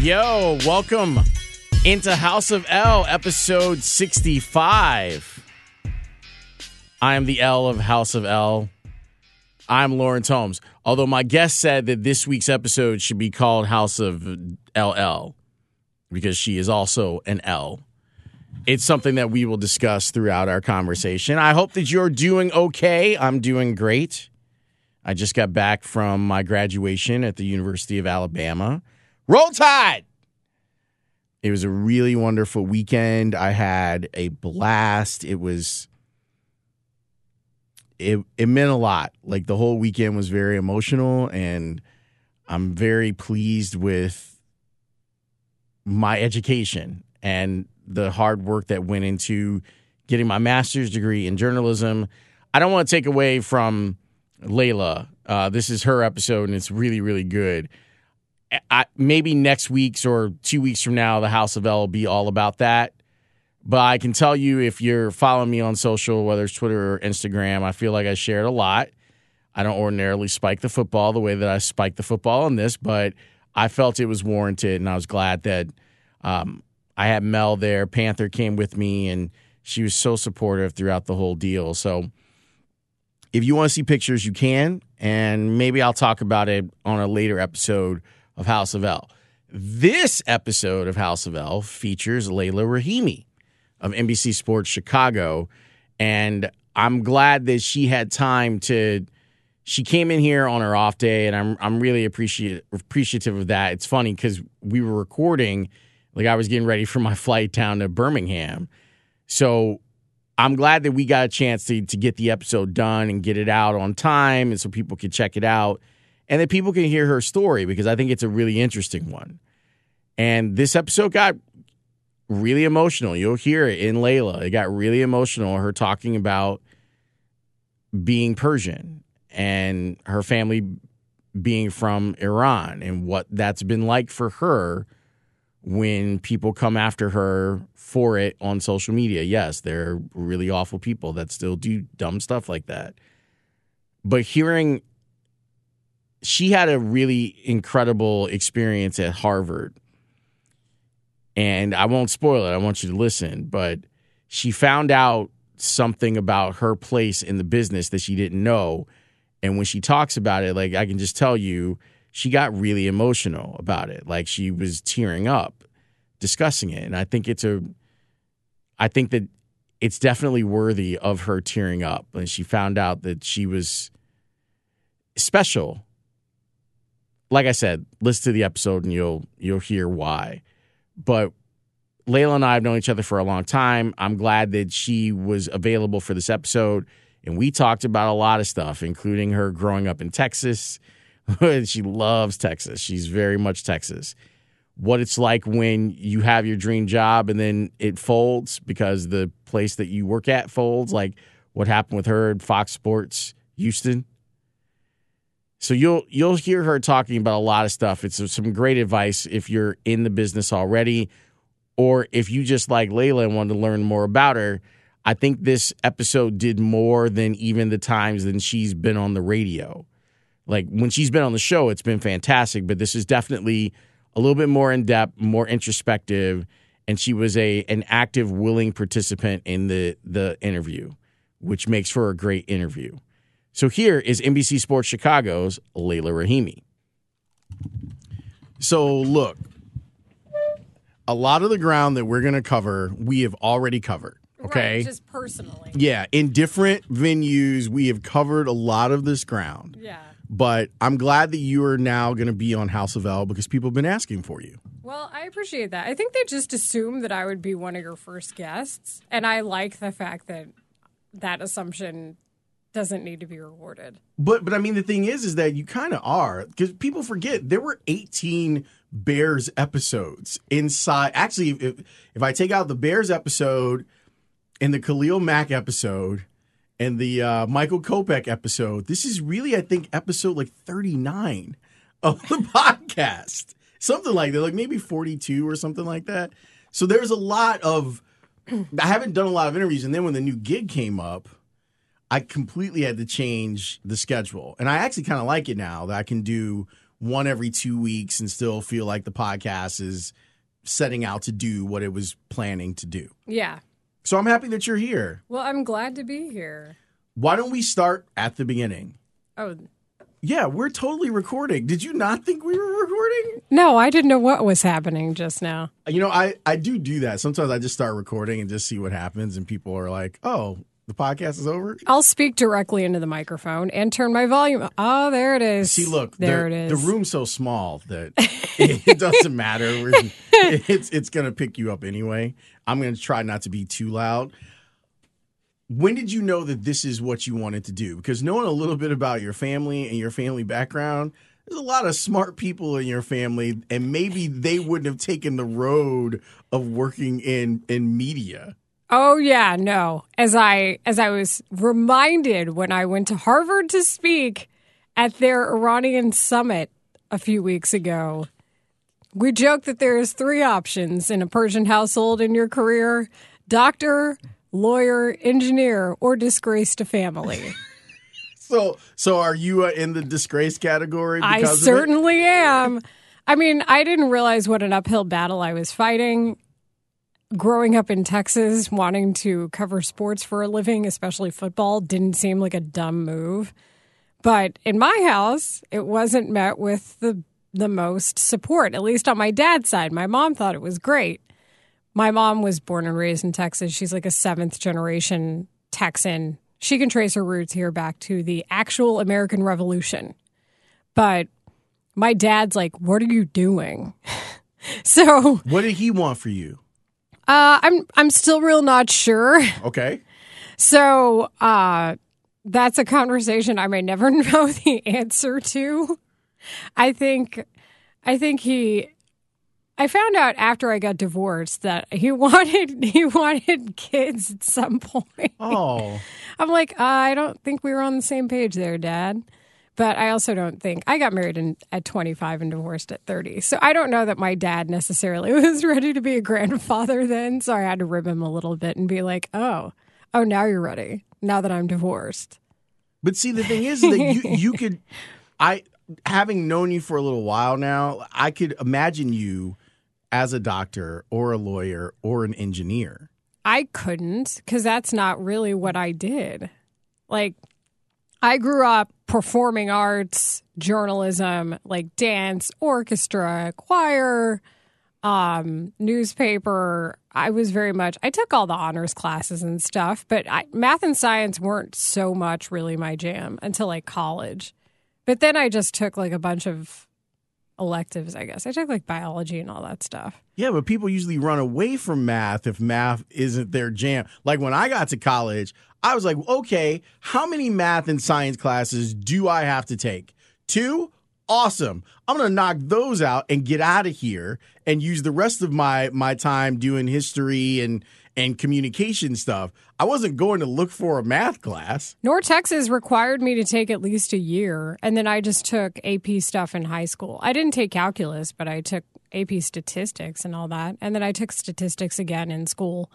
Yo, welcome into House of L, episode 65. I am the L of House of L. I'm Lawrence Holmes. Although my guest said that this week's episode should be called House of LL because she is also an L. It's something that we will discuss throughout our conversation. I hope that you're doing okay. I'm doing great. I just got back from my graduation at the University of Alabama. Roll Tide! It was a really wonderful weekend. I had a blast. It was it it meant a lot. Like the whole weekend was very emotional and I'm very pleased with my education and the hard work that went into getting my master's degree in journalism. I don't want to take away from Layla. Uh, this is her episode, and it's really, really good. I, maybe next week's or two weeks from now, the House of L will be all about that. But I can tell you if you're following me on social, whether it's Twitter or Instagram, I feel like I shared a lot. I don't ordinarily spike the football the way that I spike the football on this, but I felt it was warranted, and I was glad that um, I had Mel there. Panther came with me, and she was so supportive throughout the whole deal. So if you want to see pictures, you can, and maybe I'll talk about it on a later episode of House of L. This episode of House of L features Layla Rahimi of NBC Sports Chicago, and I'm glad that she had time to. She came in here on her off day, and I'm I'm really appreciative appreciative of that. It's funny because we were recording, like I was getting ready for my flight down to Birmingham, so I'm glad that we got a chance to to get the episode done and get it out on time, and so people could check it out and that people can hear her story because I think it's a really interesting one. And this episode got really emotional. You'll hear it in Layla. It got really emotional. Her talking about being Persian and her family being from Iran and what that's been like for her when people come after her for it on social media. Yes, they're really awful people that still do dumb stuff like that. But hearing she had a really incredible experience at Harvard. And I won't spoil it. I want you to listen, but she found out something about her place in the business that she didn't know. And when she talks about it, like I can just tell you, she got really emotional about it. Like she was tearing up discussing it. And I think it's a I think that it's definitely worthy of her tearing up. And she found out that she was special like I said, listen to the episode and you'll you'll hear why. But Layla and I have known each other for a long time. I'm glad that she was available for this episode. And we talked about a lot of stuff, including her growing up in Texas. she loves Texas. She's very much Texas. What it's like when you have your dream job and then it folds because the place that you work at folds, like what happened with her at Fox Sports Houston. So you'll you'll hear her talking about a lot of stuff. It's some great advice if you're in the business already, or if you just like Layla and want to learn more about her. I think this episode did more than even the times than she's been on the radio. Like when she's been on the show, it's been fantastic, but this is definitely a little bit more in depth, more introspective, and she was a an active, willing participant in the the interview, which makes for a great interview. So here is NBC Sports Chicago's Layla Rahimi. So look, a lot of the ground that we're going to cover, we have already covered. Okay. Right, just personally. Yeah. In different venues, we have covered a lot of this ground. Yeah. But I'm glad that you are now going to be on House of L because people have been asking for you. Well, I appreciate that. I think they just assumed that I would be one of your first guests. And I like the fact that that assumption doesn't need to be rewarded. But but I mean the thing is is that you kind of are because people forget there were 18 Bears episodes inside. Actually, if if I take out the Bears episode and the Khalil Mack episode and the uh, Michael Kopech episode, this is really I think episode like 39 of the podcast, something like that, like maybe 42 or something like that. So there's a lot of I haven't done a lot of interviews, and then when the new gig came up I completely had to change the schedule. And I actually kind of like it now that I can do one every two weeks and still feel like the podcast is setting out to do what it was planning to do. Yeah. So I'm happy that you're here. Well, I'm glad to be here. Why don't we start at the beginning? Oh, Yeah, we're totally recording. Did you not think we were recording? no, I didn't know what was happening just now. You know, I I do do that. Sometimes I just start recording and just see what happens and people are like, "Oh, the podcast is over?" I'll speak directly into the microphone and turn my volume. Oh, there it is. See, look, there the, it is. The room's so small that it doesn't matter. It's it's gonna pick you up anyway. I'm gonna try not to be too loud. When did you know that this is what you wanted to do? Because knowing a little bit about your family and your family background, there's a lot of smart people in your family, and maybe they wouldn't have taken the road of working in in media. Oh yeah, no. As I as I was reminded when I went to Harvard to speak at their Iranian summit a few weeks ago. We joke that there's three options in a Persian household in your career: doctor, lawyer, engineer, or disgrace to family. So, so are you uh, in the disgrace category? I Because of it? certainly am. I mean, I didn't realize what an uphill battle I was fighting. Growing up in Texas, wanting to cover sports for a living, especially football, didn't seem like a dumb move. But in my house, it wasn't met with the the most support, at least on my dad's side. My mom thought it was great. My mom was born and raised in Texas. She's like a seventh generation Texan. She can trace her roots here back to the actual American Revolution. But my dad's like, "What are you doing?" so What did he want for you? Uh, I'm I'm still real not sure. Okay. So uh, that's a conversation I may never know the answer to. I think I think he I found out after I got divorced that he wanted he wanted kids at some point. Oh. I'm like, uh, I don't think we were on the same page there, Dad. But I also don't think I got married in, at 25 and divorced at 30. So I don't know that my dad necessarily was ready to be a grandfather then. So I had to rib him a little bit and be like, oh, oh, now you're ready. Now that I'm divorced. But see, the thing is that you you could, I having known you for a little while now, I could imagine you as a doctor or a lawyer or an engineer. I couldn't because that's not really what I did. Like, I grew up performing arts, journalism, like dance, orchestra, choir, um, newspaper. I was very much, I took all the honors classes and stuff, but I, math and science weren't so much really my jam until like college. But then I just took like a bunch of electives, I guess. I took like biology and all that stuff. Yeah, but people usually run away from math if math isn't their jam. Like when I got to college, I was like, okay, how many math and science classes do I have to take? Two? Awesome. I'm going to knock those out and get out of here and use the rest of my my time doing history and and communication stuff. I wasn't going to look for a math class. North Texas required me to take at least a year, and then I just took AP stuff in high school. I didn't take calculus, but I took AP statistics and all that, and then I took statistics again in school,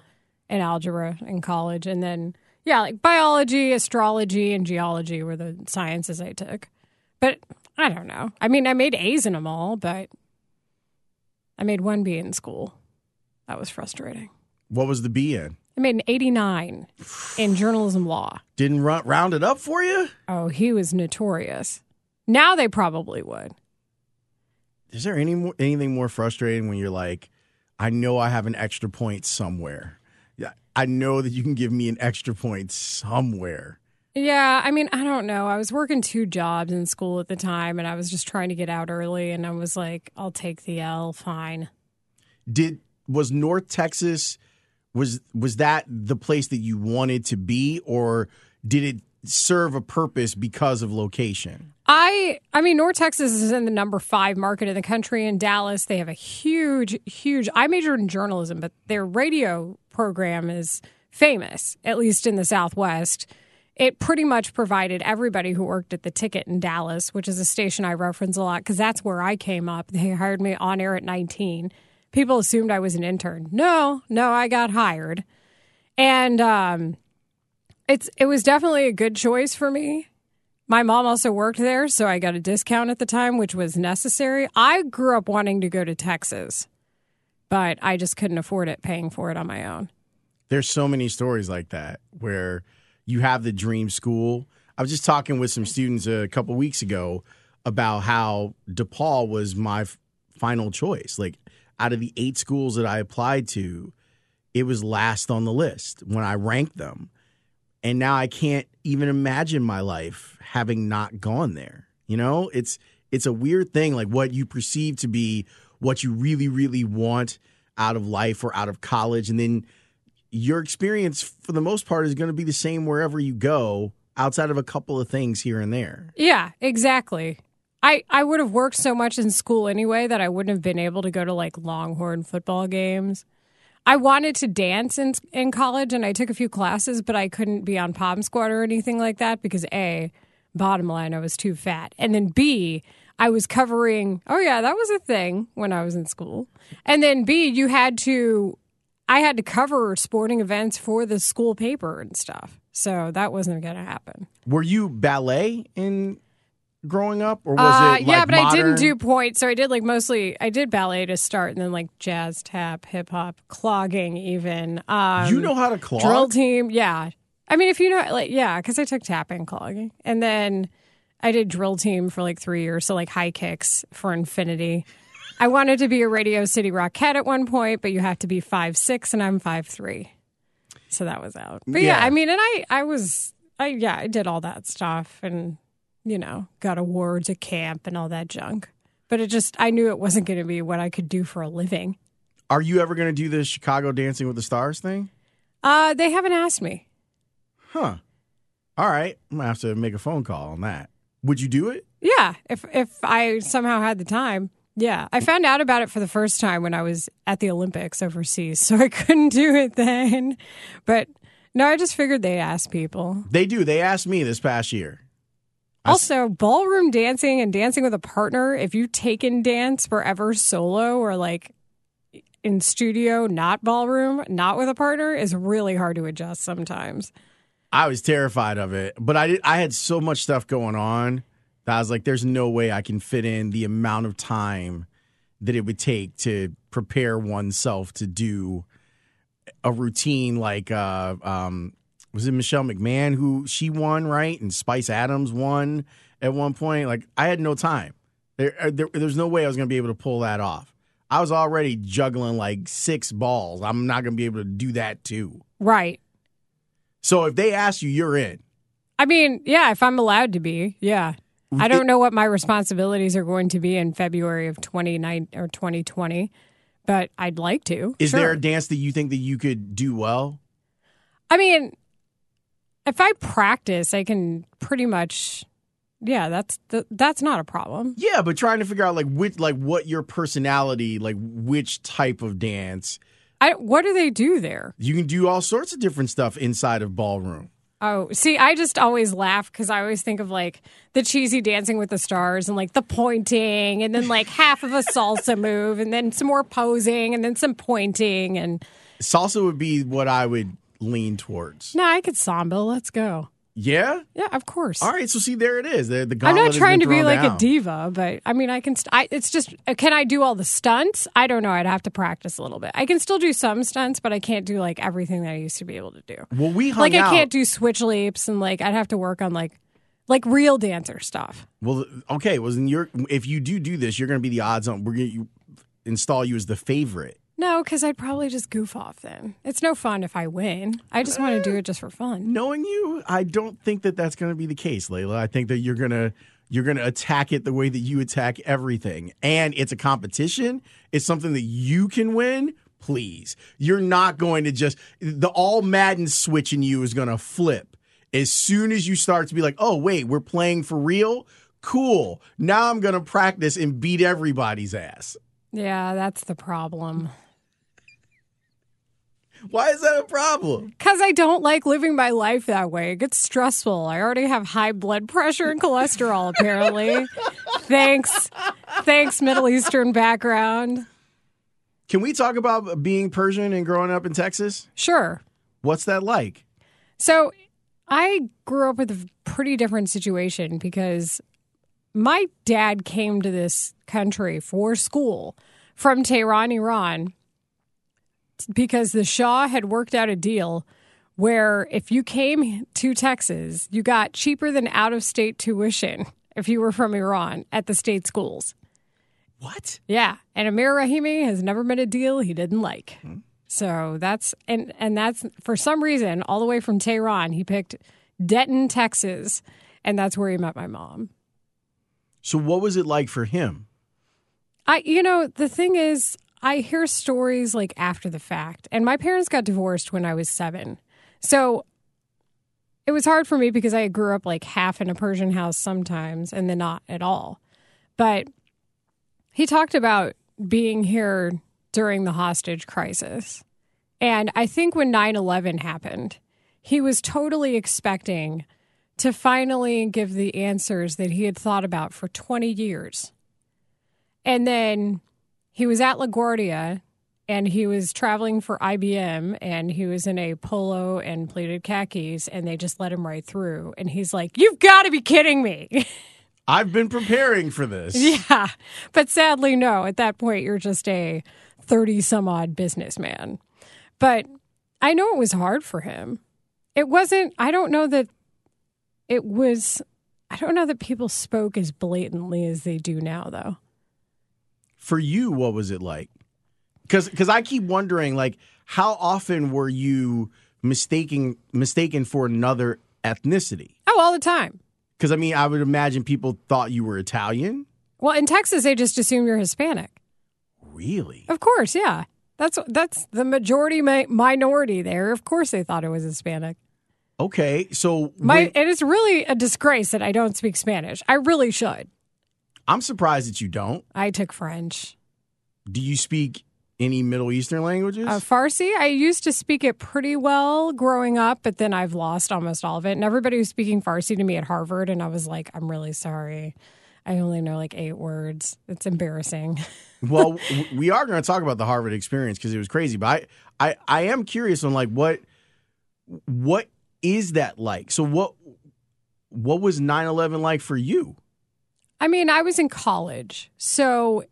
and algebra in college, and then yeah, like biology, astrology, and geology were the sciences I took. But I don't know. I mean, I made A's in them all, but I made one B in school. That was frustrating. What was the B in? I made an 89 in journalism law. Didn't round it up for you? Oh, he was notorious. Now they probably would. Is there any more, anything more frustrating when you're like, I know I have an extra point somewhere. Yeah, I know that you can give me an extra point somewhere. Yeah, I mean, I don't know. I was working two jobs in school at the time and I was just trying to get out early and I was like, I'll take the L, fine. Did was North Texas was was that the place that you wanted to be or did it serve a purpose because of location? I I mean North Texas is in the number 5 market in the country in Dallas. They have a huge huge I majored in journalism, but their radio program is famous, at least in the Southwest. It pretty much provided everybody who worked at the ticket in Dallas, which is a station I reference a lot because that's where I came up. They hired me on air at 19. People assumed I was an intern. No, no, I got hired. And um, it's it was definitely a good choice for me. My mom also worked there, so I got a discount at the time, which was necessary. I grew up wanting to go to Texas, but I just couldn't afford it paying for it on my own. There's so many stories like that where you have the dream school. I was just talking with some students a couple weeks ago about how DePaul was my final choice. Like out of the eight schools that I applied to, it was last on the list when I ranked them. And now I can't even imagine my life having not gone there. You know, it's it's a weird thing like what you perceive to be what you really really want out of life or out of college and then your experience for the most part is going to be the same wherever you go outside of a couple of things here and there. Yeah, exactly. I, I would have worked so much in school anyway that I wouldn't have been able to go to like Longhorn football games. I wanted to dance in in college and I took a few classes, but I couldn't be on Pom Squad or anything like that because A, bottom line, I was too fat. And then B, I was covering, oh yeah, that was a thing when I was in school. And then B, you had to, I had to cover sporting events for the school paper and stuff. So that wasn't going to happen. Were you ballet in growing up or was Uh, it yeah, like but I didn't do points. So I did like mostly, I did ballet to start and then like jazz, tap, hip hop, clogging even. Um, You know how to clog? drill team. Yeah. I mean, if you know, like, yeah, because I took tapping, clogging. And then I did drill team for like three years. So like high kicks for infinity. I wanted to be a Radio City Rockette at one point, but you have to be five six and I'm five three. So that was out. But yeah, Yeah. I mean, and I, I was, I, yeah, I did all that stuff and, you know, got awards at camp and all that junk. But it just, I knew it wasn't going to be what I could do for a living. Are you ever going to do the Chicago Dancing with the Stars thing? Uh, they haven't asked me. Huh. All right. I'm going to have to make a phone call on that. Would you do it? Yeah, if if I somehow had the time. Yeah, I found out about it for the first time when I was at the Olympics overseas, so I couldn't do it then. But no, I just figured they asked people. They do. They asked me this past year. Also, ballroom dancing and dancing with a partner, if you take in dance forever solo or like in studio, not ballroom, not with a partner, is really hard to adjust sometimes. I was terrified of it, but I did, I had so much stuff going on that I was like, "There's no way I can fit in the amount of time that it would take to prepare oneself to do a routine like uh, um, was it Michelle McMahon who she won right and Spice Adams won at one point. Like I had no time. There, uh, there there's no way I was going to be able to pull that off. I was already juggling like six balls. I'm not going to be able to do that too. Right. So if they ask you, you're in. I mean, yeah, if I'm allowed to be, yeah. I don't know what my responsibilities are going to be in February of 29 or 2020, but I'd like to. Is Sure. there a dance that you think that you could do well? I mean, if I practice, I can pretty much yeah, that's th- that's not a problem. Yeah, but trying to figure out like which like what your personality, like which type of dance. I what do they do there? You can do all sorts of different stuff inside of ballroom. Oh, see, I just always laugh because I always think of like the cheesy Dancing with the Stars and like the pointing, and then like half of a salsa move, and then some more posing, and then some pointing, and Salsa would be what I would lean towards. no, I could samba. Let's go. Yeah. Yeah, of course. All right. So see, there it is. The, the I'm not trying to be like down. a diva, but I mean, I can. St- I, it's just, uh, can I do all the stunts? I don't know. I'd have to practice a little bit. I can still do some stunts, but I can't do like everything that I used to be able to do. Well, we hung Like out. I can't do switch leaps, and like I'd have to work on like like real dancer stuff. Well, okay. Well, then you're if you do do this, you're going to be the odds on. We're going to install you as the favorite. No, because I'd probably just goof off then. It's no fun if I win. I just want to do eh. it just for fun. Knowing you, I don't think that that's going to be the case, Layla. I think that you're gonna you're gonna attack it the way that you attack everything, and it's a competition. It's something that you can win. Please, you're not going to just the all Madden switch in you is going to flip as soon as you start to be like, oh wait, we're playing for real. Cool. Now I'm going to practice and beat everybody's ass. Yeah, that's the problem. Why is that a problem? Because I don't like living my life that way. It gets stressful. I already have high blood pressure and cholesterol, apparently. Thanks. Thanks, Middle Eastern background. Can we talk about being Persian and growing up in Texas? Sure. What's that like? So I grew up with a pretty different situation because my dad came to this country for school from Tehran, Iran, because the Shah had worked out a deal where if you came to Texas, you got cheaper than out of state tuition if you were from Iran at the state schools. What? Yeah, and Amir Rahimi has never been a deal he didn't like. Hmm. So that's and and that's for some reason all the way from Tehran he picked Denton, Texas, and that's where he met my mom. So what was it like for him? I you know, the thing is I hear stories like after the fact. And my parents got divorced when I was 7. So it was hard for me because I grew up like half in a Persian house sometimes and then not at all. But he talked about being here during the hostage crisis. And I think when 9 11 happened, he was totally expecting to finally give the answers that he had thought about for 20 years. And then he was at LaGuardia and he was traveling for IBM and he was in a polo and pleated khakis and they just let him right through. And he's like, You've got to be kidding me. I've been preparing for this. yeah. But sadly, no. At that point, you're just a 30 some odd businessman. But I know it was hard for him. It wasn't, I don't know that it was, I don't know that people spoke as blatantly as they do now, though. For you, what was it like? Because because I keep wondering, like, how often were you mistaking mistaken for another ethnicity? Oh, all the time. Because I mean, I would imagine people thought you were Italian. Well, in Texas, they just assume you're Hispanic. Really? Of course, yeah. That's that's the majority mi- minority there. Of course, they thought it was Hispanic. Okay, so My when- it is really a disgrace that I don't speak Spanish. I really should. I'm surprised that you don't. I took French. Do you speak any Middle Eastern languages? Uh, Farsi, I used to speak it pretty well growing up, but then I've lost almost all of it. And everybody was speaking Farsi to me at Harvard, and I was like, I'm really sorry. I only know like eight words. It's embarrassing. well, we are going to talk about the Harvard experience because it was crazy. But I, I, I am curious on like what, what is that like? So what, what was 9-11 like for you? I mean, I was in college, so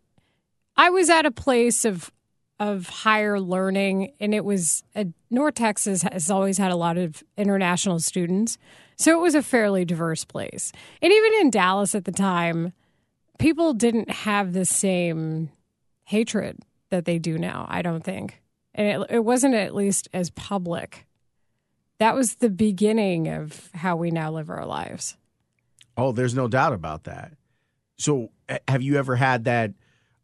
I was at a place of of higher learning, and it was uh North Texas has always had a lot of international students, so it was a fairly diverse place. And even in Dallas at the time, people didn't have the same hatred that they do now. I don't think, and it, it wasn't at least as public. That was the beginning of how we now live our lives. Oh, there's no doubt about that. So, have you ever had that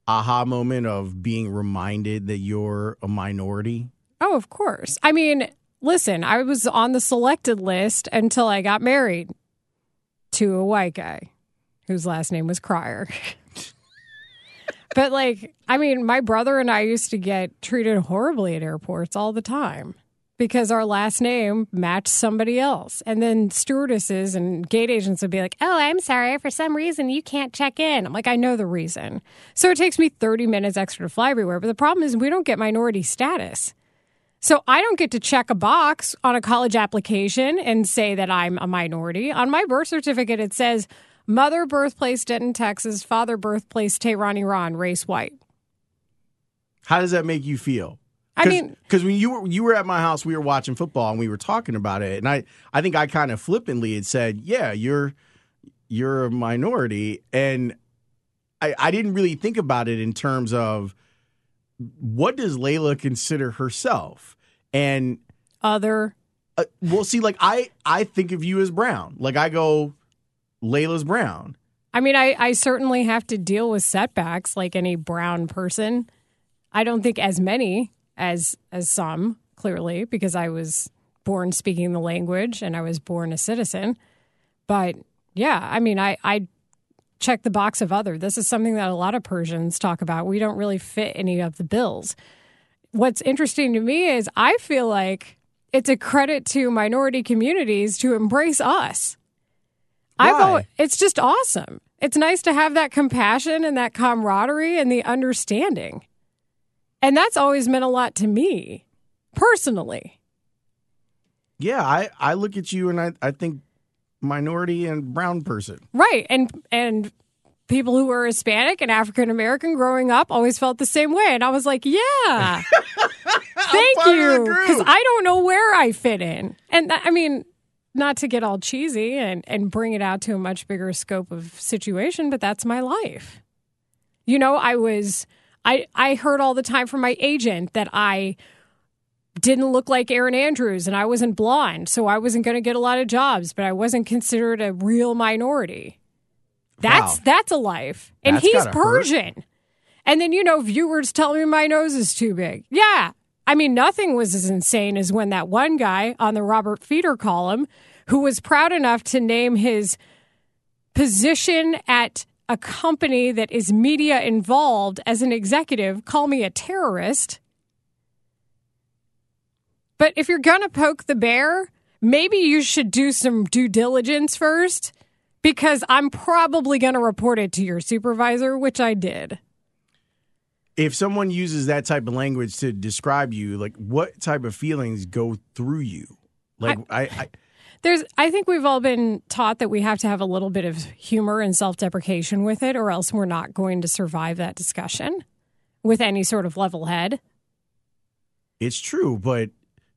aha moment of being reminded that you're a minority? Oh, of course. I mean, listen, I was on the selected list until I got married to a white guy whose last name was Crier. but, like, I mean, my brother and I used to get treated horribly at airports all the time because our last name matched somebody else. And then stewardesses and gate agents would be like, oh, I'm sorry. For some reason, you can't check in. I'm like, I know the reason. So it takes me 30 minutes extra to fly everywhere. But the problem is, we don't get minority status. So I don't get to check a box on a college application and say that I'm a minority. On my birth certificate, it says mother, birthplace, Denton, Texas, father, birthplace, Tehran, Iran, race white. How does that make you feel? I mean, because when you were you were at my house, we were watching football and we were talking about it, and I I think I kind of flippantly had said, "Yeah, you're you're a minority," and I I didn't really think about it in terms of what does Layla consider herself, and other. uh, well, see, like I I think of you as brown, like I go, Layla's brown. I mean, I, I certainly have to deal with setbacks like any brown person. I don't think as many as as some, clearly, because I was born speaking the language and I was born a citizen. But yeah, I mean, I, I check the box of other. This is something that a lot of Persians talk about. We don't really fit any of the bills. What's interesting to me is I feel like it's a credit to minority communities to embrace us. I've Why? it's just awesome. It's nice to have that compassion and that camaraderie and the understanding. And that's always meant a lot to me personally. Yeah, I, I look at you and I, I think minority and brown person. Right. And and people who were Hispanic and African American growing up always felt the same way. And I was like, yeah. Thank part of the you. Because I don't know where I fit in. And I mean, not to get all cheesy and, and bring it out to a much bigger scope of situation, but that's my life. You know, I was I I heard all the time from my agent that I didn't look like Erin Andrews and I wasn't blonde, so I wasn't going to get a lot of jobs, but I wasn't considered a real minority. That's Wow. that's a life. And That's he's gotta hurt. Persian. And then you know viewers tell me my nose is too big. Yeah. I mean nothing was as insane as when that one guy on the Robert Feder column who was proud enough to name his position at a company that is media involved as an executive call me a terrorist. But if you're going to poke the bear, maybe you should do some due diligence first because I'm probably going to report it to your supervisor, which I did. If someone uses that type of language to describe you, like what type of feelings go through you? Like I, I, There's I think we've all been taught that we have to have a little bit of humor and self-deprecation with it or else we're not going to survive that discussion with any sort of level head. it's true, but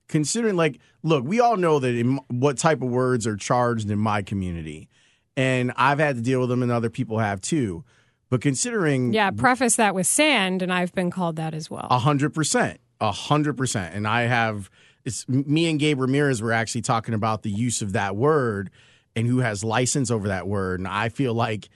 considering like, look, we all know that in, what type of words are charged in my community, and I've had to deal with them, and other people have too. But considering Yeah, preface that with sand and I've been called that as well. A hundred percent, a hundred percent. And I have it's me and Gabe Ramirez were actually talking about the use of that word and who has license over that word. And I feel like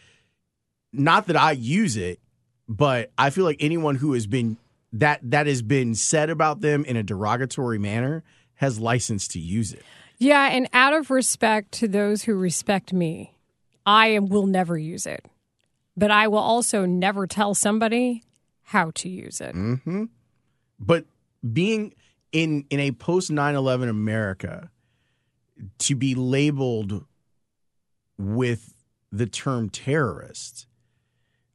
not that I use it, but I feel like anyone who has been that that has been said about them in a derogatory manner has license to use it. Yeah, and out of respect to those who respect me, I am- will never use it. But I will also never tell somebody how to use it. Mm-hmm. But being in in a post 9/11 America to be labeled with the term terrorist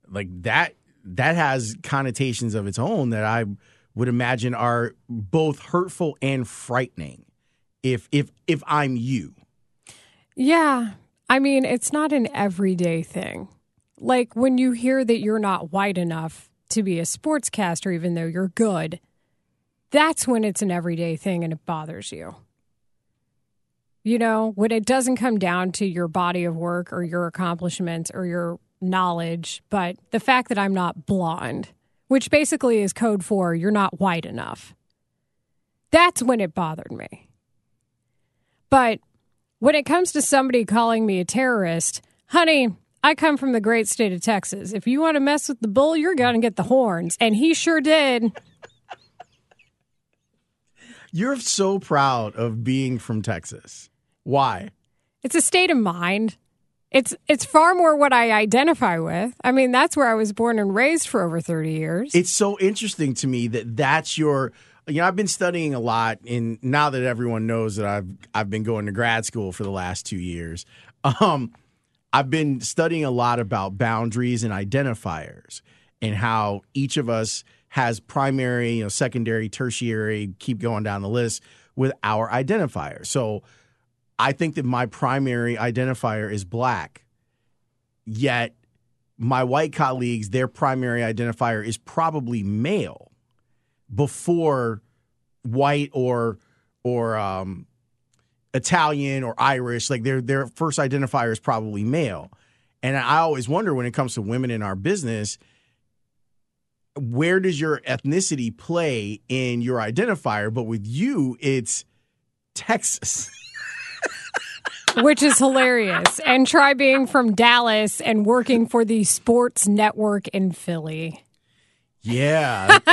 like that that has connotations of its own that I would imagine are both hurtful and frightening if if if I'm you. Yeah. I mean, it's not an everyday thing. Like when you hear that you're not white enough to be a sportscaster, even though you're good, that's when it's an everyday thing and it bothers you. You know, when it doesn't come down to your body of work or your accomplishments or your knowledge, but the fact that I'm not blonde, which basically is code for you're not white enough. That's when it bothered me. But when it comes to somebody calling me a terrorist, honey, I come from the great state of Texas. If you want to mess with the bull, you're going to get the horns. And he sure did. You're so proud of being from Texas. Why? It's a state of mind. It's it's far more what I identify with. I mean, that's where I was born and raised for over 30 years. it's so interesting to me that that's your you know i've been studying a lot and now that everyone knows that i've i've been going to grad school for the last two years um i've been studying a lot about boundaries and identifiers and how each of us has primary you know secondary tertiary keep going down the list with our identifier so i think that my primary identifier is black yet my white colleagues, their primary identifier is probably male before white or or um, Italian or Irish. Like their their first identifier is probably male. And I always wonder when it comes to women in our business, where does your ethnicity play in your identifier? But with you, it's Texas. which is hilarious. And try being from Dallas and working for the sports network in Philly. Yeah.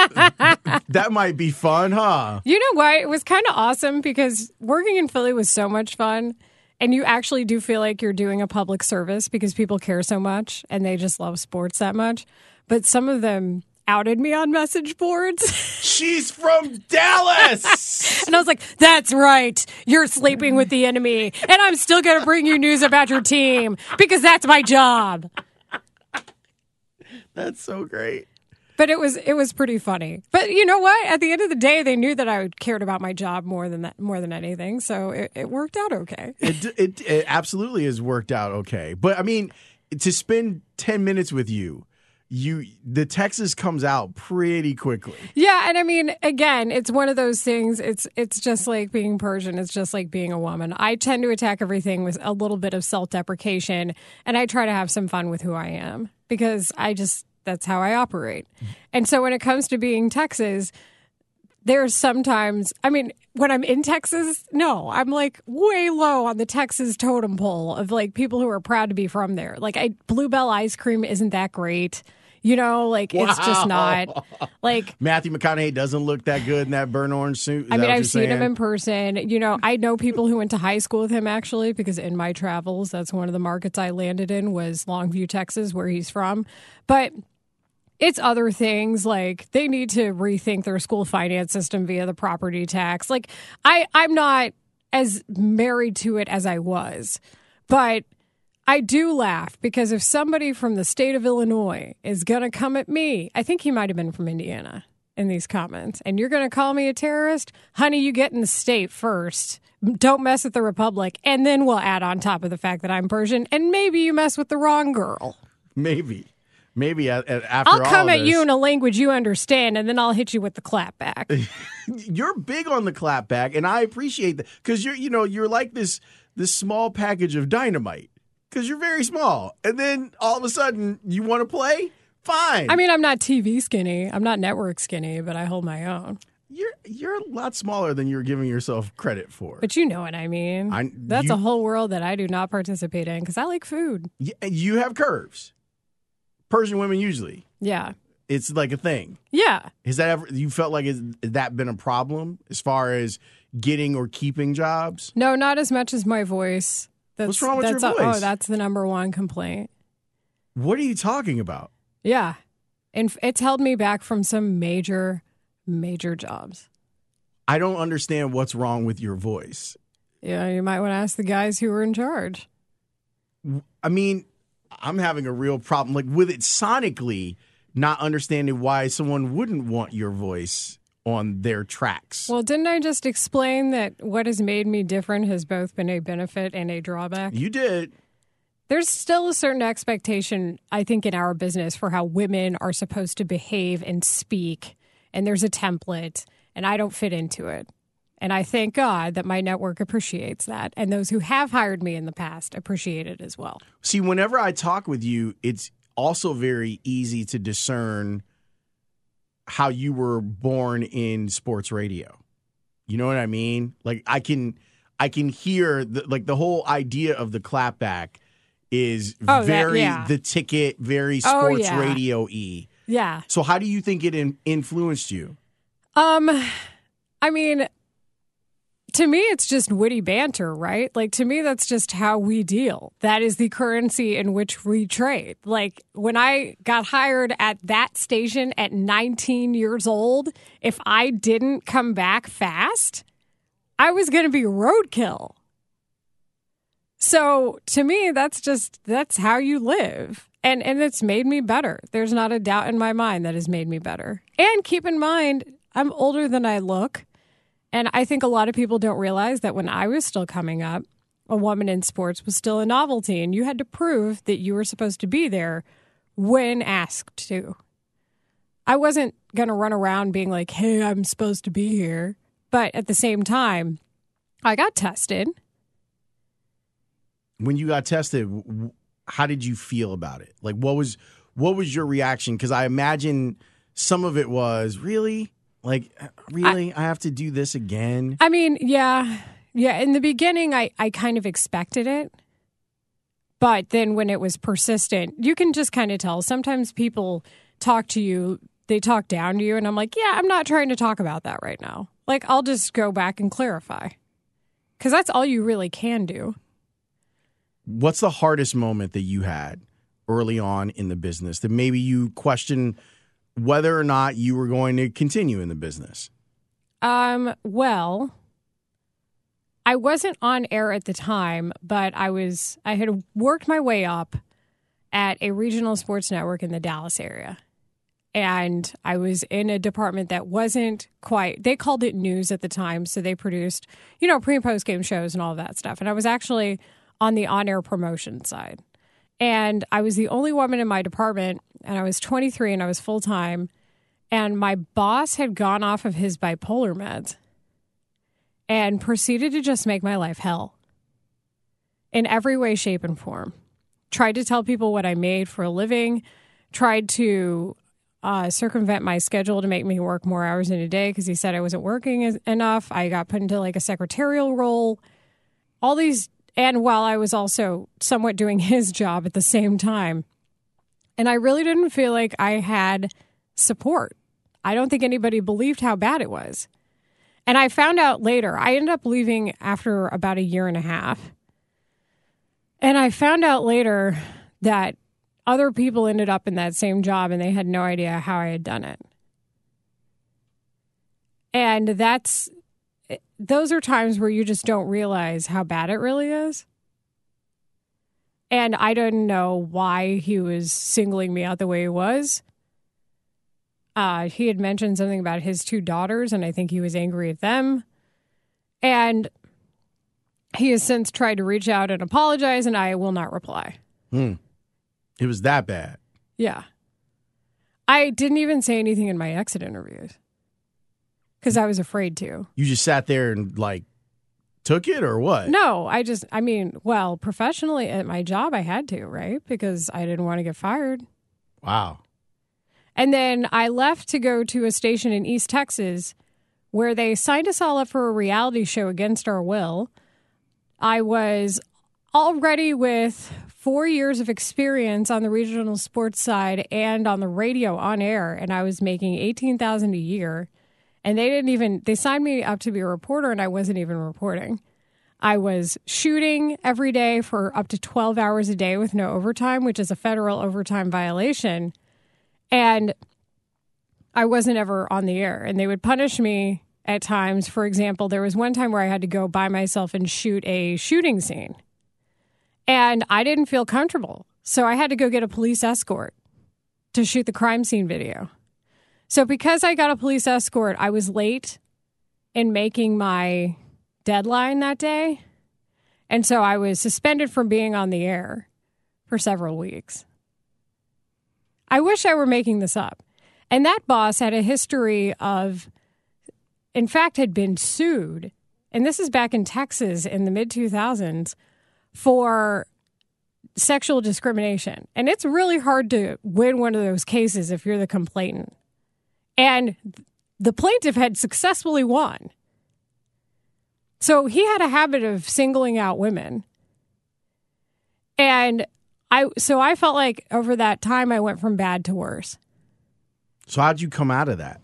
that might be fun, huh? You know what? It was kind of awesome because working in Philly was so much fun. And you actually do feel like you're doing a public service because people care so much and they just love sports that much. But some of them outed me on message boards. She's from Dallas. and I was like, that's right. You're sleeping with the enemy. And I'm still going to bring you news about your team because that's my job. That's so great. But it was it was pretty funny. But you know what? At the end of the day, they knew that I cared about my job more than that, more than anything. So it, it worked out okay. It, it it absolutely has worked out okay. But I mean, to spend ten minutes with you, you the Texas comes out pretty quickly. Yeah, and I mean, again, it's one of those things. It's it's just like being Persian. It's just like being a woman. I tend to attack everything with a little bit of self deprecation, and I try to have some fun with who I am because I just that's how I operate. And so when it comes to being Texas, there's sometimes, I mean, when I'm in Texas, no, I'm like way low on the Texas totem pole of like people who are proud to be from there. Like, I, Bluebell ice cream isn't that great. You know, like it's just not like Matthew McConaughey doesn't look that good in that burnt orange suit. Is I mean, I've seen him in person. You know, I know people who went to high school with him actually because in my travels, that's one of the markets I landed in was Longview, Texas, where he's from. But it's other things like they need to rethink their school finance system via the property tax. Like I I'm not as married to it as I was. But I do laugh because if somebody from the state of Illinois is going to come at me, I think he might have been from Indiana in these comments, and you're going to call me a terrorist, honey, you get in the state first. Don't mess with the Republic, and then we'll add on top of the fact that I'm Persian, and maybe you mess with the wrong girl. Maybe, maybe after I'll come at this- you in a language you understand, and then I'll hit you with the clapback. you're big on the clapback, and I appreciate that because you're you know you're like this this small package of dynamite because you're very small, and then all of a sudden you want to play. Fine. I mean, I'm not TV skinny, I'm not network skinny, but I hold my own. you're you're a lot smaller than you're giving yourself credit for. But you know what I mean. I- That's you- a whole world that I do not participate in because I like food. Y- you have curves. Persian women usually Yeah. it's like a thing. Yeah. Has that ever you felt like has that been a problem as far as getting or keeping jobs? No, not as much as my voice. That's, What's wrong with your oh, voice? oh, that's the number one complaint. What are you talking about? Yeah. And it's held me back from some major, major jobs. I don't understand what's wrong with your voice. Yeah, you might want to ask the guys who were in charge. I mean, I'm having a real problem like with it sonically, not understanding why someone wouldn't want your voice on their tracks. Well, didn't I just explain that what has made me different has both been a benefit and a drawback? you did. There's still a certain expectation, I think, in our business for how women are supposed to behave and speak. And there's a template, and I don't fit into it. And I thank God that my network appreciates that. And those who have hired me in the past appreciate it as well. See, whenever I talk with you, it's also very easy to discern how you were born in sports radio. You know what I mean? Like I can I can hear the, like the whole idea of the clapback is Oh, that- very yeah. the ticket, very Oh, sports yeah. radio y. Yeah. So how do you think it in, influenced you? Um, I mean, to me, it's just witty banter, right? Like, to me, that's just how we deal. That is the currency in which we trade. Like, when I got hired at that station at 19 years old, if I didn't come back fast, I was going to be roadkill. So to me, that's just that's how you live. And and it's made me better. There's not a doubt in my mind that has made me better. And keep in mind, I'm older than I look. And I think a lot of people don't realize that when I was still coming up, a woman in sports was still a novelty and you had to prove that you were supposed to be there when asked to. I wasn't going to run around being like, "Hey, I'm supposed to be here." But at the same time, I got tested. When you got tested, how did you feel about it? Like what was what was your reaction cuz I imagine some of it was really like uh, really I, have to do this again. I mean, yeah. Yeah, in the beginning I I kind of expected it. But then when it was persistent, you can just kind of tell. Sometimes people talk to you, they talk down to you and I'm like, "Yeah, I'm not trying to talk about that right now." Like I'll just go back and clarify. Cuz that's all you really can do. What's the hardest moment that you had early on in the business that maybe you question whether or not you were going to continue in the business? Um, well, I wasn't on air at the time, but I was I had worked my way up at a regional sports network in the Dallas area. and I was in a department that wasn't quite, they called it news at the time. So they produced, you know, pre and post game shows and all that stuff. And I was actually on the on air promotion side. And I was the only woman in my department, and I was 23 and I was full time. And my boss had gone off of his bipolar meds and proceeded to just make my life hell in every way, shape, and form. Tried to tell people what I made for a living, tried to uh, circumvent my schedule to make me work more hours in a day because he said I wasn't working as, enough. I got put into like a secretarial role. All these, and while I was also somewhat doing his job at the same time. And I really didn't feel like I had support. I don't think anybody believed how bad it was. And I found out later, I ended up leaving after about a year and a half. And I found out later that other people ended up in that same job and they had no idea how I had done it. And that's, those are times where you just don't realize how bad it really is. And I didn't know why he was singling me out the way he was. Uh, he had mentioned something about his two daughters, and I think he was angry at them. And he has since tried to reach out and apologize, and I will not reply. Hmm. It was that bad. Yeah. I didn't even say anything in my exit interviews because I was afraid to. You just sat there and like took it or what? No, I just, I mean, well, professionally at my job, I had to, right? Because I didn't want to get fired. Wow. And then I left to go to a station in East Texas where they signed us all up for a reality show against our will. I was already with four years of experience on the regional sports side and on the radio on air, and I was making eighteen thousand a year. And they didn't even they signed me up to be a reporter, and I wasn't even reporting. I was shooting every day for up to twelve hours a day with no overtime, which is a federal overtime violation. And I wasn't ever on the air, and they would punish me at times. For example, there was one time where I had to go by myself and shoot a shooting scene, and I didn't feel comfortable. So I had to go get a police escort to shoot the crime scene video. So because I got a police escort, I was late in making my deadline that day. And so I was suspended from being on the air for several weeks. I wish I were making this up. And that boss had a history of, in fact, had been sued. And this is back in Texas in the mid 2000s for sexual discrimination. And it's really hard to win one of those cases if you're the complainant. And the plaintiff had successfully won. So he had a habit of singling out women. And I so I felt like over that time I went from bad to worse. So how'd you come out of that?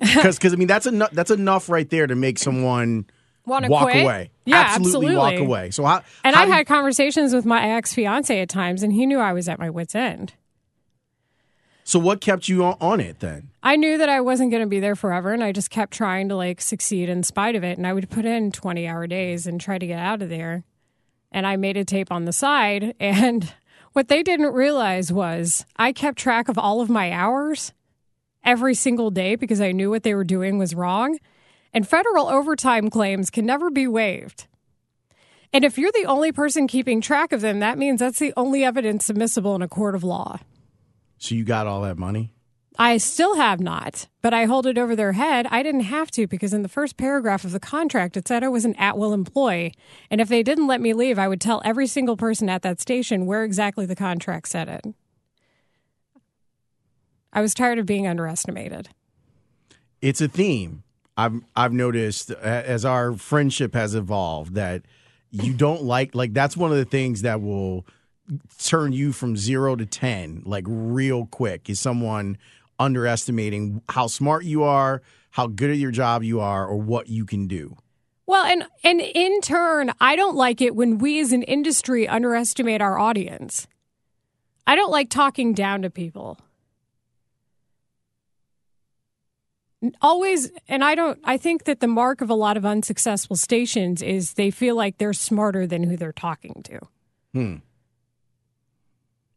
Because because I mean that's enough that's enough right there to make someone Want to walk quit? away. Yeah, absolutely, walk away. So how And how I had conversations with my ex fiance at times, and he knew I was at my wits' end. So what kept you on, it then? I knew that I wasn't going to be there forever, and I just kept trying to like succeed in spite of it. And I would put in twenty hour days and try to get out of there. And I made a tape on the side, and what they didn't realize was I kept track of all of my hours every single day because I knew what they were doing was wrong. And federal overtime claims can never be waived. And if you're the only person keeping track of them, that means that's the only evidence admissible in a court of law. So you got all that money? I still have not, but I hold it over their head. I didn't have to because in the first paragraph of the contract, it said I was an at will employee. And if they didn't let me leave, I would tell every single person at that station where exactly the contract said it. I was tired of being underestimated. It's a theme. I've I've noticed uh, as our friendship has evolved that you don't like like that's one of the things that will turn you from 0 to 10 like real quick is someone underestimating how smart you are, how good at your job you are or what you can do. Well, and and in turn, I don't like it when we as an industry underestimate our audience. I don't like talking down to people. Always, and I don't, I think that the mark of a lot of unsuccessful stations is they feel like they're smarter than who they're talking to. Hmm.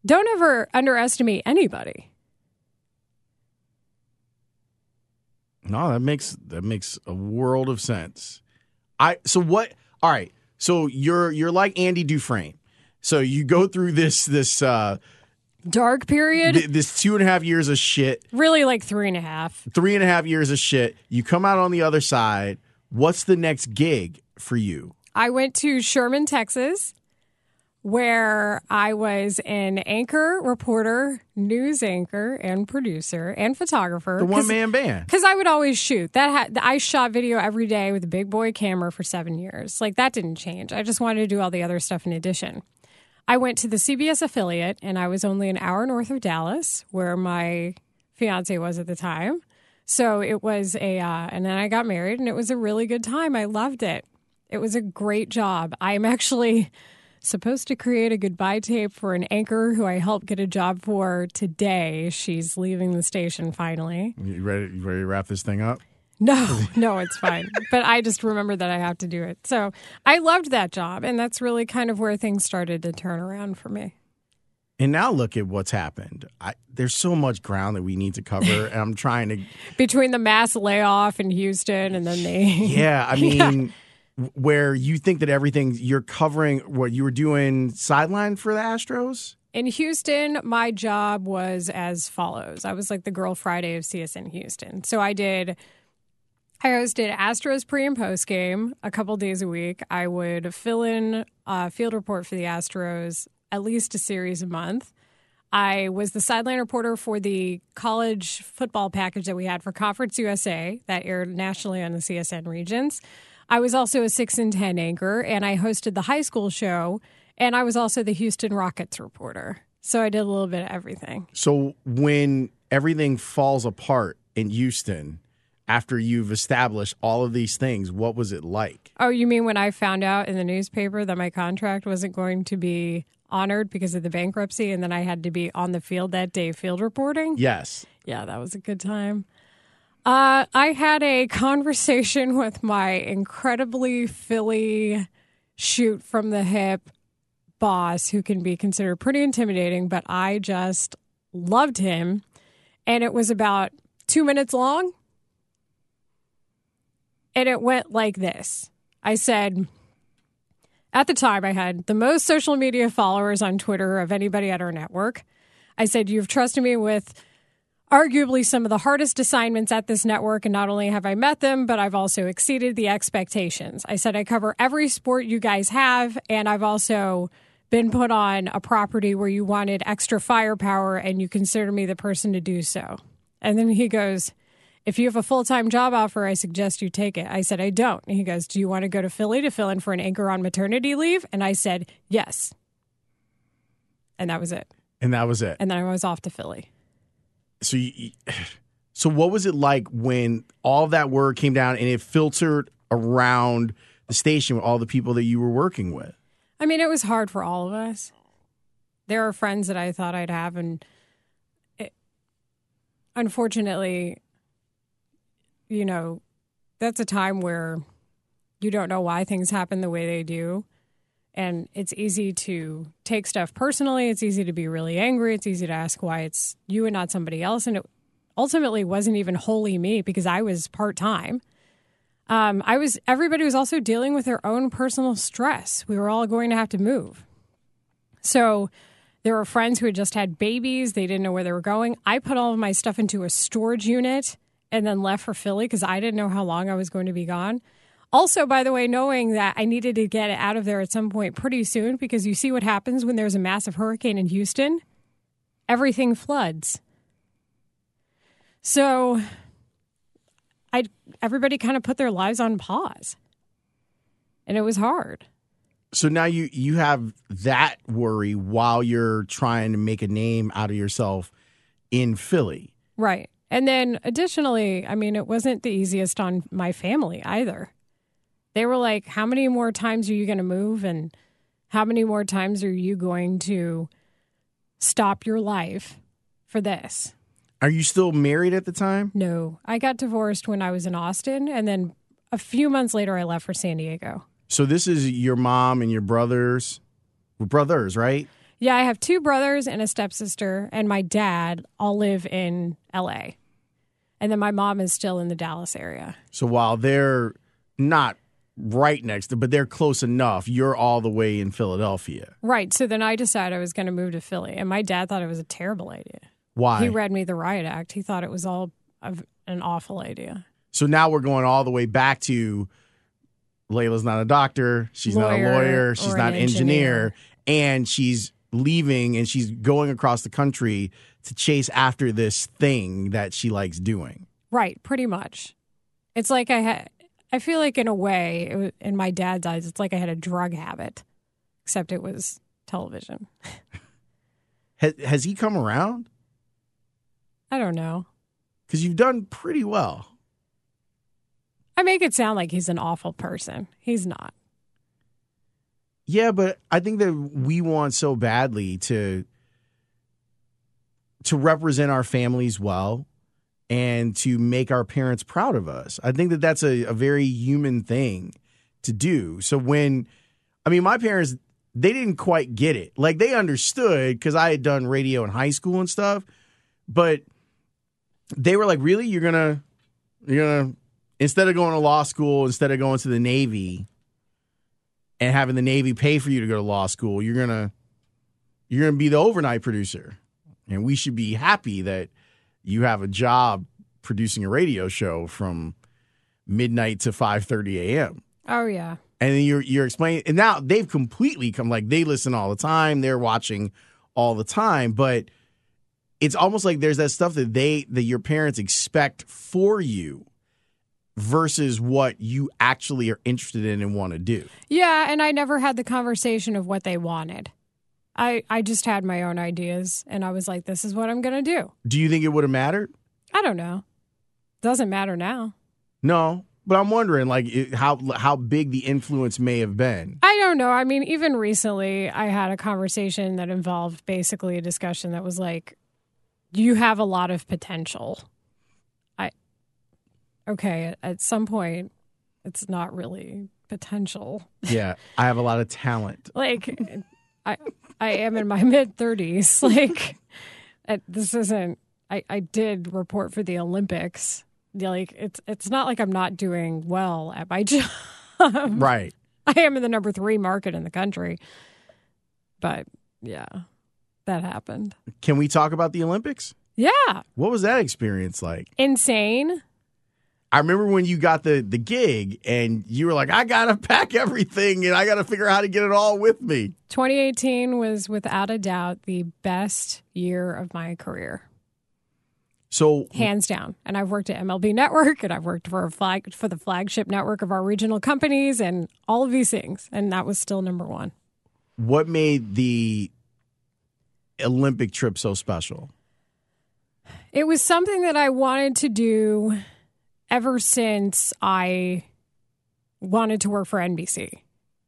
Don't ever underestimate anybody. No, that makes that makes a world of sense. I so what? All right. So you're you're like Andy Dufresne. So you go through this this uh Dark period? th- this two and a half years of shit, really like three and a half. three and a half years of shit. You come out on the other side. What's the next gig for you? I went to Sherman, Texas, where I was an anchor, reporter, news anchor, and producer and photographer. The one man band. Because I would always shoot. That had, I shot video every day with a big boy camera for seven years. Like that didn't change. I just wanted to do all the other stuff in addition. I went to the CBS affiliate, and I was only an hour north of Dallas, where my fiance was at the time. So it was a, uh, and then I got married, and it was a really good time. I loved it. It was a great job. I'm actually supposed to create a goodbye tape for an anchor who I helped get a job for today. She's leaving the station finally. You ready? You ready to wrap this thing up? No, no, it's fine. but I just remember that I have to do it. So I loved that job. And that's really kind of where things started to turn around for me. And now look at what's happened. I, there's so much ground that we need to cover, and I'm trying to. Between the mass layoff in Houston and then the. Yeah, I mean, where you think that everything you're covering, what you were doing sideline for the Astros. In Houston, my job was as follows. I was like the girl Friday of CSN Houston. So I did I hosted Astros pre and post game a couple days a week. I would fill in a field report for the Astros at least a series a month. I was the sideline reporter for the college football package that we had for Conference USA that aired nationally on the CSN regions. I was also a 6 and 10 anchor and I hosted the high school show and I was also the Houston Rockets reporter. So I did a little bit of everything. So when everything falls apart in Houston after you've established all of these things, what was it like? Oh, you mean when I found out in the newspaper that my contract wasn't going to be honored because of the bankruptcy and then I had to be on the field that day field reporting? Yes. Yeah, that was a good time. Uh, I had a conversation with my incredibly Philly shoot from the hip boss who can be considered pretty intimidating, but I just loved him. And it was about two minutes long. And it went like this I said, at the time, I had the most social media followers on Twitter of anybody at our network. I said, You've trusted me with arguably some of the hardest assignments at this network. And not only have I met them, but I've also exceeded the expectations. I said, I cover every sport you guys have. And I've also been put on a property where you wanted extra firepower and you consider me the person to do so. And then he goes, if you have a full time job offer, I suggest you take it. I said, I don't. And he goes, Do you want to go to Philly to fill in for an anchor on maternity leave? And I said, Yes. And that was it. And that was it. And then I was off to Philly. So you, so what was it like when all that word came down and it filtered around the station with all the people that you were working with? I mean, it was hard for all of us. There are friends that I thought I'd have, and it, unfortunately, you know, that's a time where you don't know why things happen the way they do. And it's easy to take stuff personally. It's easy to be really angry. It's easy to ask why it's you and not somebody else. And it ultimately wasn't even wholly me because I was part time. Um, I was everybody was also dealing with their own personal stress. We were all going to have to move. So there were friends who had just had babies. They didn't know where they were going. I put all of my stuff into a storage unit and then left for Philly because I didn't know how long I was going to be gone. Also, by the way, knowing that I needed to get out of there at some point pretty soon because you see what happens when there's a massive hurricane in Houston? Everything floods. So I everybody kind of put their lives on pause. And it was hard. So now you you have that worry while you're trying to make a name out of yourself in Philly. Right. And then additionally, I mean, it wasn't the easiest on my family either. They were like, How many more times are you going to move? And how many more times are you going to stop your life for this? Are you still married at the time? No, I got divorced when I was in Austin. And then a few months later, I left for San Diego. So this is your mom and your brothers, brothers, right? Yeah, I have two brothers and a stepsister, and my dad all live in LA. And then my mom is still in the Dallas area. So while they're not right next to, but they're close enough, you're all the way in Philadelphia. Right. So then I decided I was going to move to Philly. And my dad thought it was a terrible idea. Why? He read me the riot act. He thought it was all of an awful idea. so now we're going all the way back to Layla's not a doctor. She's not a Lawyer lawyer. She's not an an engineer. engineer. And she's leaving and she's going across the country to chase after this thing that she likes doing. Right. Pretty much. It's like I had, I feel like in a way, it was, in my dad's eyes, it's like I had a drug habit, except it was television. Has, has he come around? I don't know. Because you've done pretty well. I make it sound like he's an awful person. He's not. Yeah, but I think that we want so badly to to represent our families well and to make our parents proud of us. I think that that's a, a very human thing to do. So when I mean my parents they didn't quite get it. Like they understood cuz I had done radio in high school and stuff, but they were like, "Really? You're to you're to instead of going to law school, instead of going to the Navy, and having the Navy pay for you to go to law school, you're gonna you're gonna be the overnight producer. And we should be happy that you have a job producing a radio show from midnight to five thirty AM. Oh, yeah. And then you're you're explaining and now they've completely come like they listen all the time, they're watching all the time, but it's almost like there's that stuff that they that your parents expect for you versus what you actually are interested in and want to do. Yeah, and I never had the conversation of what they wanted. I, I just had my own ideas, and I was like, this is what I'm going to do. Do you think it would have mattered? I don't know. Doesn't matter now. No, but I'm wondering like how how big the influence may have been. I don't know. I mean, even recently, I had a conversation that involved basically a discussion that was like, you have a lot of potential. I, okay, at some point, it's not really potential. Yeah, I have a lot of talent. like I I am in my mid thirties. Like this isn't. I I did report for the Olympics. Like it's it's not like I'm not doing well at my job. Right. I am in the number three market in the country. But yeah, that happened. Can we talk about the Olympics? Yeah, What was that experience like? insane. I remember when you got the the gig and you were like, I gotta pack everything and I gotta figure out how to get it all with me. 2018 was without a doubt the best year of my career. So hands down. And I've worked at MLB Network, and I've worked for a flag for the flagship network of our regional companies, and all of these things. And that was still number one. what made the Olympic trip so special? It was something that I wanted to do ever since I wanted to work for NBC.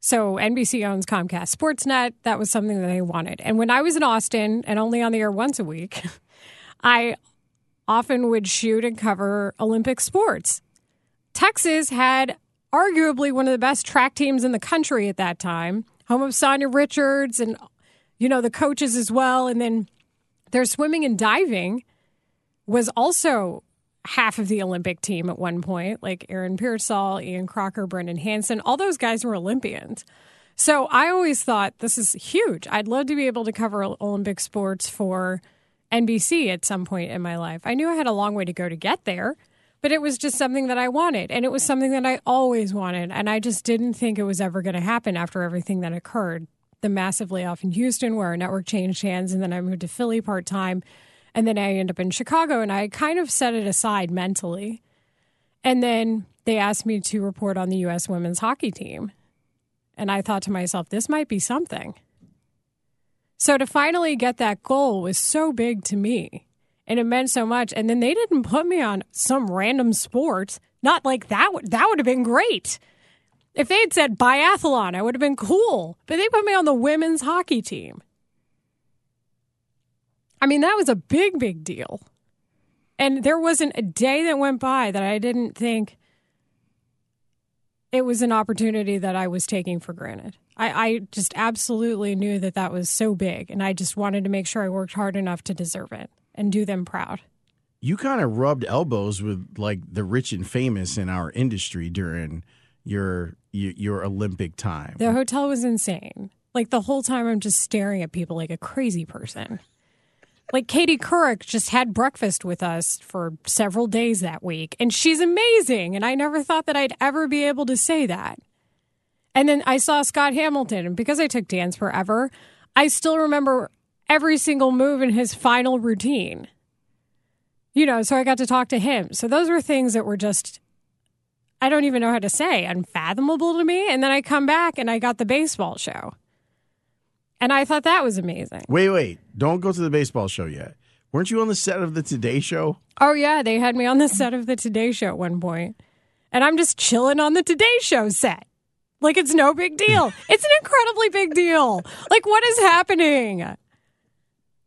So NBC owns Comcast Sportsnet. That was something that I wanted. And when I was in Austin and only on the air once a week, I often would shoot and cover Olympic sports. Texas had arguably one of the best track teams in the country at that time, home of Sanya Richards and you know the coaches as well and then their swimming and diving was also half of the Olympic team at one point, like Aaron Peirsol, Ian Crocker, Brendan Hansen. All those guys were Olympians. So I always thought this is huge. I'd love to be able to cover Olympic sports for NBC at some point in my life. I knew I had a long way to go to get there, but it was just something that I wanted. And it was something that I always wanted. And I just didn't think it was ever going to happen after everything that occurred. The massive layoff in Houston, where our network changed hands, and then I moved to Philly part time. And then I end up in Chicago, and I kind of set it aside mentally. And then they asked me to report on the U.S. women's hockey team. And I thought to myself, this might be something. So to finally get that goal was so big to me. And it meant so much. And then they didn't put me on some random sport. Not like that. Would, that would have been great. If they had said biathlon, I would have been cool. But they put me on the women's hockey team. I mean, that was a big, big deal. And there wasn't a day that went by that I didn't think it was an opportunity that I was taking for granted. I, I just absolutely knew that that was so big, and I just wanted to make sure I worked hard enough to deserve it and do them proud. you kind of rubbed elbows with like the rich and famous in our industry during your your, your Olympic time. The hotel was insane. Like the whole time, I'm just staring at people like a crazy person. Like Katie Couric just had breakfast with us for several days that week, and she's amazing. And I never thought that I'd ever be able to say that. And then I saw Scott Hamilton, and because I took dance forever, I still remember every single move in his final routine. You know, so I got to talk to him. So those were things that were just, I don't even know how to say, unfathomable to me. And then I come back and I got the baseball show. And I thought that was amazing. Wait, wait. Don't go to the baseball show yet. Weren't you on the set of the Today Show? Oh, yeah. They had me on the set of the Today Show at one point. And I'm just chilling on the Today Show set. Like it's no big deal. it's an incredibly big deal. Like, what is happening?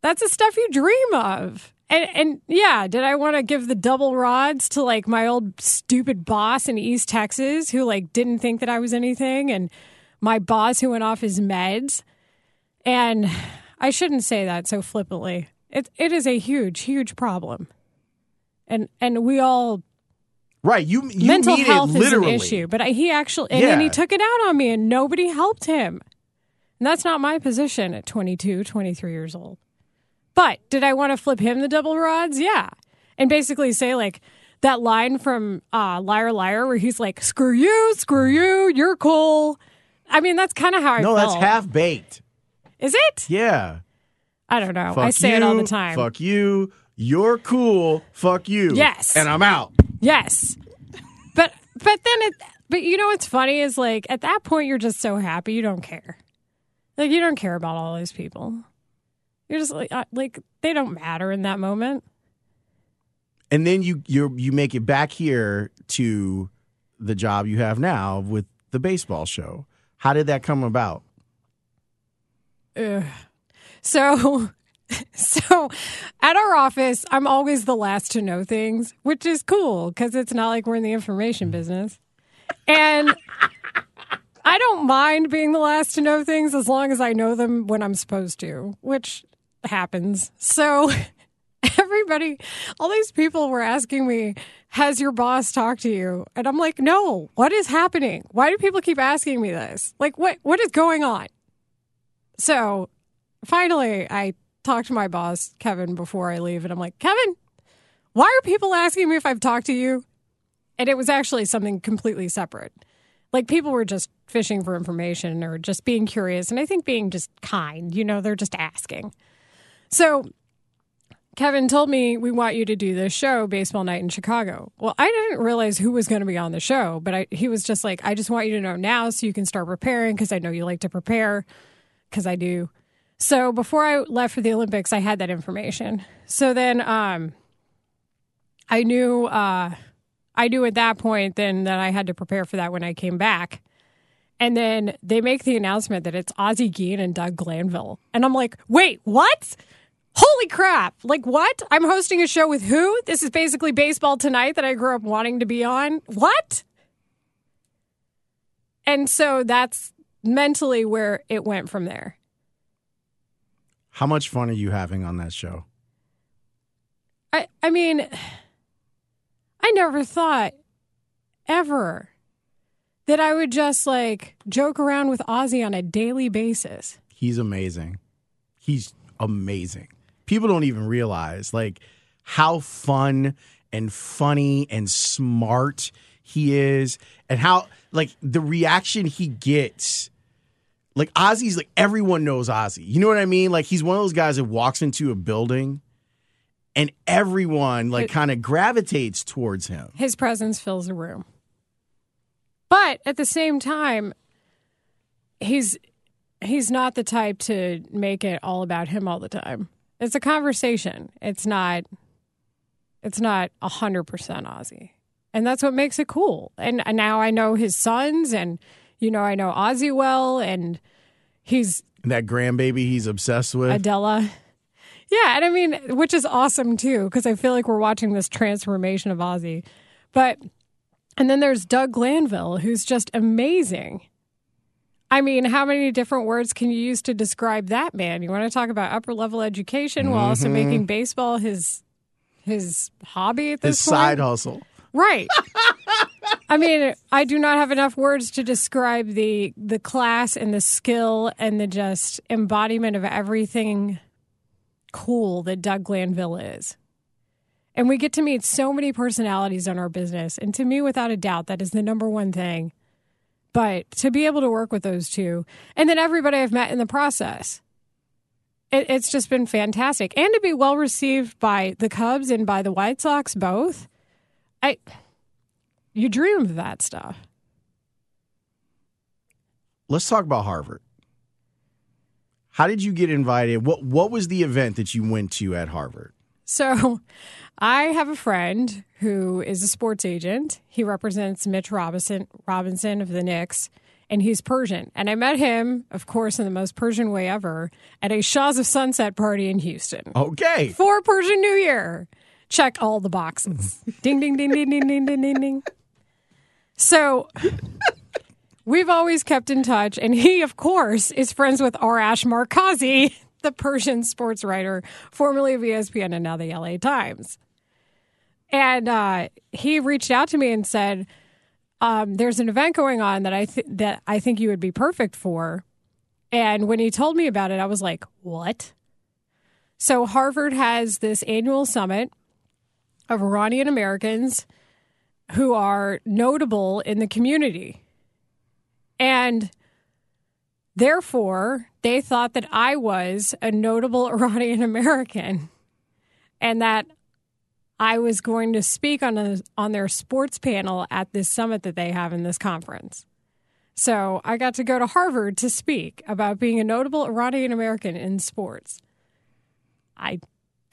That's the stuff you dream of. And, and yeah, did I want to give the double rods to like my old stupid boss in East Texas who like didn't think that I was anything and my boss who went off his meds? And I shouldn't say that so flippantly. It it is a huge, huge problem. And and we all Right, you, you mental mean health is an issue, but I, he actually and then he took it out on me and nobody helped him. And that's not my position at 22, 23 years old. But did I want to flip him the double rods? Yeah. And basically say like that line from uh, Liar Liar where he's like, "Screw you, screw you, you're cool." I mean, that's kind of how I No, felt. that's half baked. Is it? Yeah. I don't know. Fuck I say you, it all the time. Fuck you. You're cool. Fuck you. Yes. And I'm out. Yes. But but then it but you know what's funny is like at that point you're just so happy you don't care. Like you don't care about all those people. You're just like uh, like they don't matter in that moment. And then you you you make it back here to the job you have now with the baseball show. How did that come about? Ugh. So so at our office I'm always the last to know things, which is cool cuz it's not like we're in the information mm. business. And I don't mind being the last to know things as long as I know them when I'm supposed to, which happens. So everybody, all these people were asking me, Has your boss talked to you? And I'm like, No, what is happening? Why do people keep asking me this? Like, what what is going on? So finally, I talked to my boss, Kevin, before I leave, and I'm like, Kevin, why are people asking me if I've talked to you? And it was actually something completely separate. Like people were just fishing for information or just being curious. And I think being just kind, you know, they're just asking. So Kevin told me, we want you to do this show, Baseball Night in Chicago. Well, I didn't realize who was going to be on the show, but I, he was just like, I just want you to know now so you can start preparing because I know you like to prepare because I do. So before I left for the Olympics, I had that information. So then um, I knew uh, I knew at that point then that I had to prepare for that when I came back. And then they make the announcement that it's Ozzie Guillen and Doug Glanville. And I'm like, wait, what? Holy crap. Like, what? I'm hosting a show with who? This is basically baseball tonight that I grew up wanting to be on. What? And so that's mentally where it went from there. How much fun are you having on that show? I I mean I never thought ever that I would just like joke around with Ozzie on a daily basis. He's amazing. He's amazing. People don't even realize like how fun and funny and smart he is and how like the reaction he gets. Like Ozzie's like everyone knows Ozzie. You know what I mean? Like he's one of those guys that walks into a building and everyone like kind of gravitates towards him. His presence fills a room. But at the same time, he's he's not the type to make it all about him all the time. It's a conversation. It's not it's not a hundred percent Ozzie. And that's what makes it cool. And, and now I know his sons and you know, I know Ozzie well and he's And that grandbaby he's obsessed with. Adela. Yeah, and I mean, which is awesome too, because I feel like we're watching this transformation of Ozzie. But, and then there's Doug Glanville, who's just amazing. I mean, how many different words can you use to describe that man? You want to talk about upper level education while also mm-hmm. making baseball his his hobby at His this point. side hustle. Right. I mean, I do not have enough words to describe the the class and the skill and the just embodiment of everything cool that Doug Glanville is. And we get to meet so many personalities in our business. And to me, without a doubt, that is the number one thing. But to be able to work with those two, and then everybody I've met in the process, it, it's just been fantastic. And to be well received by the Cubs and by the White Sox both. I you dream of that stuff. Let's talk about Harvard. How did you get invited? What what was the event that you went to at Harvard? So, I have a friend who is a sports agent. He represents Mitch Robinson Robinson of the Knicks, and he's Persian. And I met him, of course, in the most Persian way ever, at a Shahs of Sunset party in Houston Okay. for Persian New Year. Check all the boxes. ding, ding, ding, ding, ding, ding, ding, ding, ding. So we've always kept in touch, and he, of course, is friends with Arash Markazi, the Persian sports writer, formerly of ESPN and now the LA Times. And uh, he reached out to me and said, um, "There's an event going on that I th- that I think you would be perfect for." And when he told me about it, I was like, "What?" So Harvard has this annual summit of Iranian Americans who are notable in the community. And therefore, they thought that I was a notable Iranian American and that I was going to speak on a, on their sports panel at this summit that they have in this conference. So I got to go to Harvard to speak about being a notable Iranian American in sports. I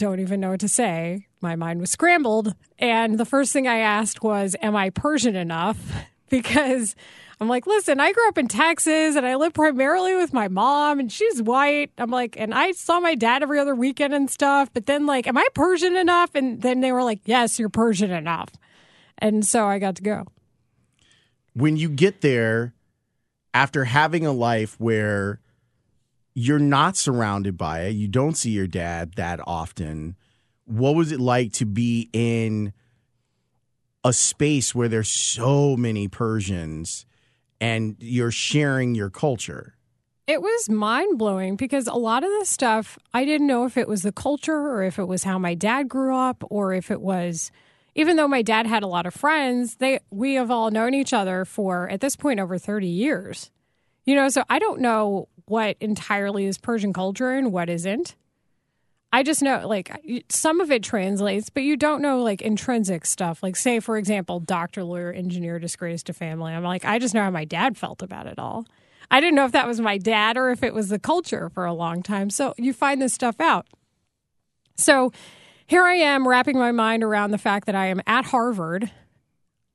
don't even know what to say. My mind was scrambled. And the first thing I asked was, Am I Persian enough? Because I'm like, Listen, I grew up in Texas and I live primarily with my mom and she's white. I'm like, and I saw my dad every other weekend and stuff. But then, like, am I Persian enough? And then they were like, Yes, you're Persian enough. And so I got to go. When you get there after having a life where you're not surrounded by it, you don't see your dad that often. What was it like to be in a space where there's so many Persians and you're sharing your culture? It was mind blowing because a lot of the stuff I didn't know if it was the culture or if it was how my dad grew up or if it was even though my dad had a lot of friends, they we have all known each other for at this point over 30 years. You know, so I don't know what entirely is Persian culture and what isn't. I just know like some of it translates, but you don't know like intrinsic stuff. Like say for example, doctor, lawyer, engineer disgraced to family. I'm like I just know how my dad felt about it all. I didn't know if that was my dad or if it was the culture for a long time. So you find this stuff out. So here I am wrapping my mind around the fact that I am at Harvard.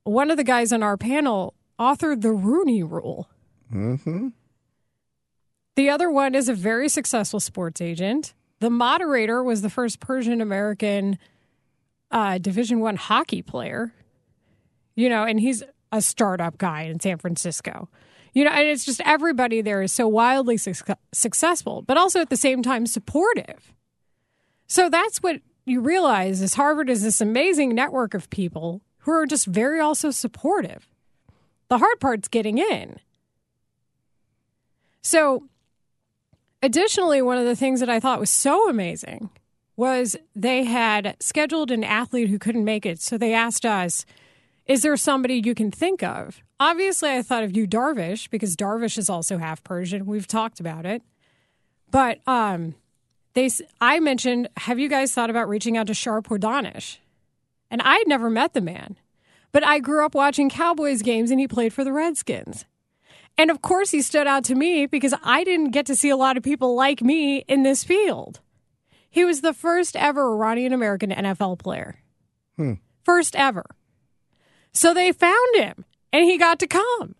One of the guys on our panel authored the Rooney Rule. Mm-hmm. The other one is a very successful sports agent. The moderator was the first Persian American uh, Division One hockey player. You know, and he's a startup guy in San Francisco. You know, and it's just everybody there is so wildly suc successful, but also at the same time supportive. So that's what you realize is Harvard is this amazing network of people who are just very also supportive. The hard part's getting in. So, additionally, one of the things that I thought was so amazing was they had scheduled an athlete who couldn't make it. So they asked us, Is there somebody you can think of? Obviously, I thought of you, Darvish, because Darvish is also half Persian. We've talked about it. But um, they, I mentioned, Have you guys thought about reaching out to Shar Pourdanesh? And I had never met the man, but I grew up watching Cowboys games and he played for the Redskins. And of course, he stood out to me because I didn't get to see a lot of people like me in this field. He was the first ever Iranian American NFL player. Hmm. First ever. So they found him and he got to come.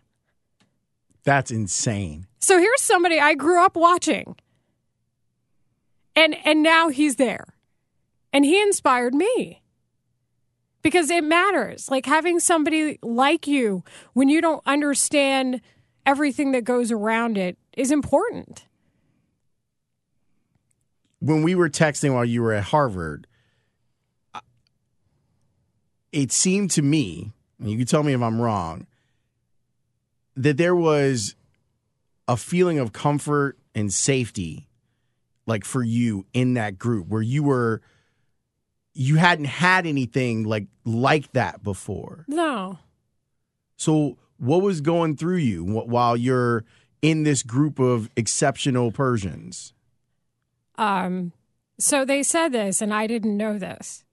That's insane. So here's somebody I grew up watching. And and now he's there. And he inspired me. Because it matters. Like having somebody like you when you don't understand everything that goes around it is important. When we were texting while you were at Harvard, it seemed to me, and you can tell me if I'm wrong, that there was a feeling of comfort and safety, like for you in that group where you were, you hadn't had anything like like that before. No. So, what was going through you while you're in this group of exceptional Persians? Um, so they said this, and I didn't know this.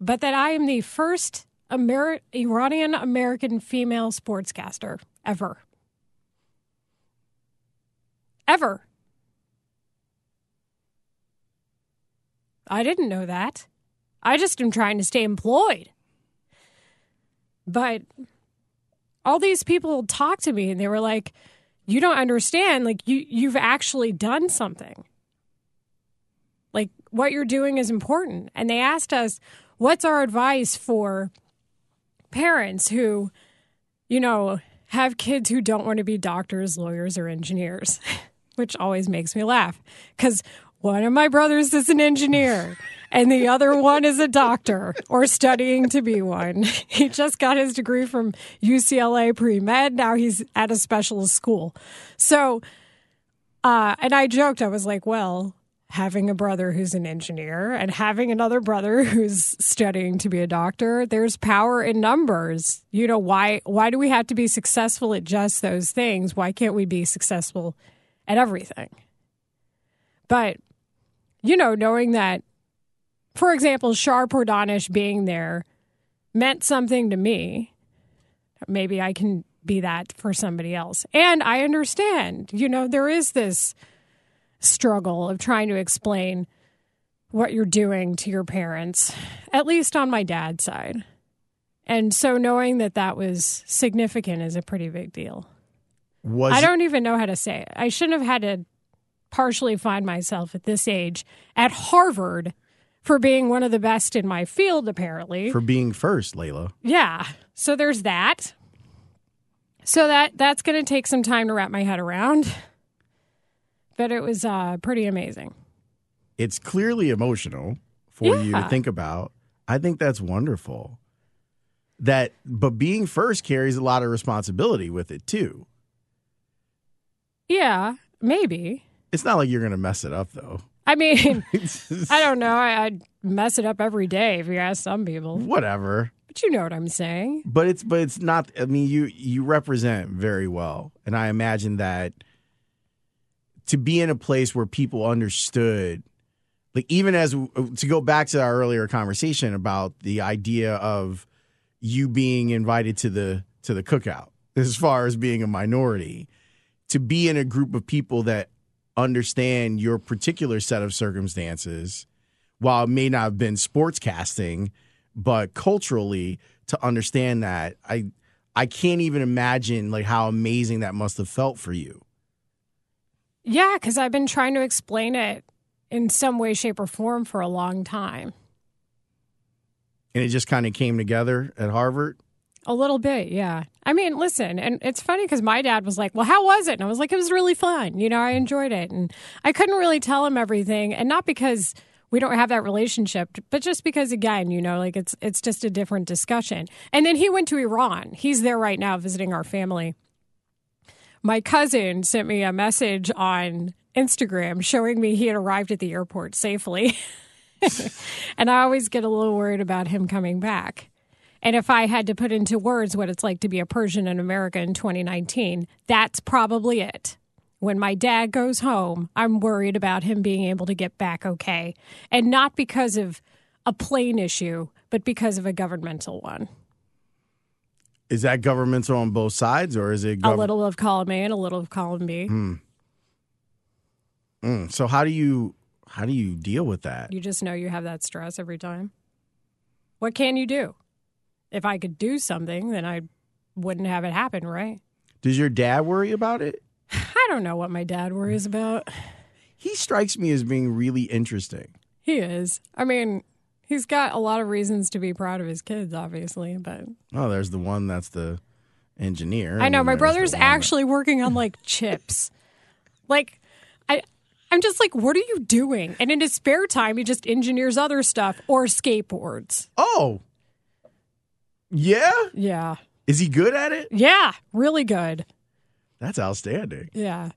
But that I am the first Iranian American female sportscaster ever. Ever. I didn't know that. I just am trying to stay employed. But all these people talked to me and they were like, you don't understand. Like you you've actually done something. Like what you're doing is important. And they asked us what's our advice for parents who you know have kids who don't want to be doctors lawyers or engineers? Which always makes me laugh. Cuz one of my brothers is an engineer and the other one is a doctor or studying to be one. He just got his degree from UCLA pre med. Now he's at a specialist school. So, uh, and I joked, I was like, well, having a brother who's an engineer and having another brother who's studying to be a doctor there's power in numbers you know why why do we have to be successful at just those things why can't we be successful at everything but you know knowing that for example, Shar Pourdanesh being there meant something to me. Maybe I can be that for somebody else. And I understand, you know, there is this struggle of trying to explain what you're doing to your parents, at least on my dad's side. And so knowing that that was significant is a pretty big deal. Was I don't even know how to say it. I shouldn't have had to partially find myself at this age at Harvard for being one of the best in my field, apparently. for being first, Layla. yeah. So there's that. So that that's going to take some time to wrap my head around. But it was uh, pretty amazing. It's clearly emotional for you to think about. I think that's wonderful. That, but being first carries a lot of responsibility with it too. Yeah, maybe. It's not like you're going to mess it up though. I mean, I don't know. I, I'd mess it up every day if you ask some people. Whatever. But you know what I'm saying. But it's but it's not. I mean, you you represent very well, and I imagine that to be in a place where people understood, like even as to go back to our earlier conversation about the idea of you being invited to the to the cookout, as far as being a minority, to be in a group of people that understand your particular set of circumstances, while it may not have been sportscasting, but culturally to understand that I I can't even imagine like how amazing that must have felt for you. Yeah, because I've been trying to explain it in some way, shape, or form for a long time. And it just kind of came together at Harvard. A little bit, yeah. I mean, listen, and it's funny because my dad was like, Well, how was it? And I was like, It was really fun. You know, I enjoyed it. And I couldn't really tell him everything. And not because we don't have that relationship, but just because, again, you know, like it's it's just a different discussion. And then he went to Iran. He's there right now visiting our family. My cousin sent me a message on Instagram showing me he had arrived at the airport safely. and I always get a little worried about him coming back. And if I had to put into words what it's like to be a Persian in America in 2019, that's probably it. When my dad goes home, I'm worried about him being able to get back okay. And not because of a plane issue, but because of a governmental one. Is that governmental on both sides, or is it A little of column A and a little of column B. Mm, so how do you how do you deal with that? You just know you have that stress every time. What can you do? If I could do something, then I wouldn't have it happen, right? Does your dad worry about it? I don't know what my dad worries about. He strikes me as being really interesting. He is. I mean, he's got a lot of reasons to be proud of his kids, obviously, but Oh, there's the one that's the engineer. I know my brother's one that- actually working on like chips. Like I I'm just like, what are you doing? And in his spare time, he just engineers other stuff or skateboards. Oh. Yeah? Yeah. Is he good at it? Yeah. Really good. That's outstanding. Yeah.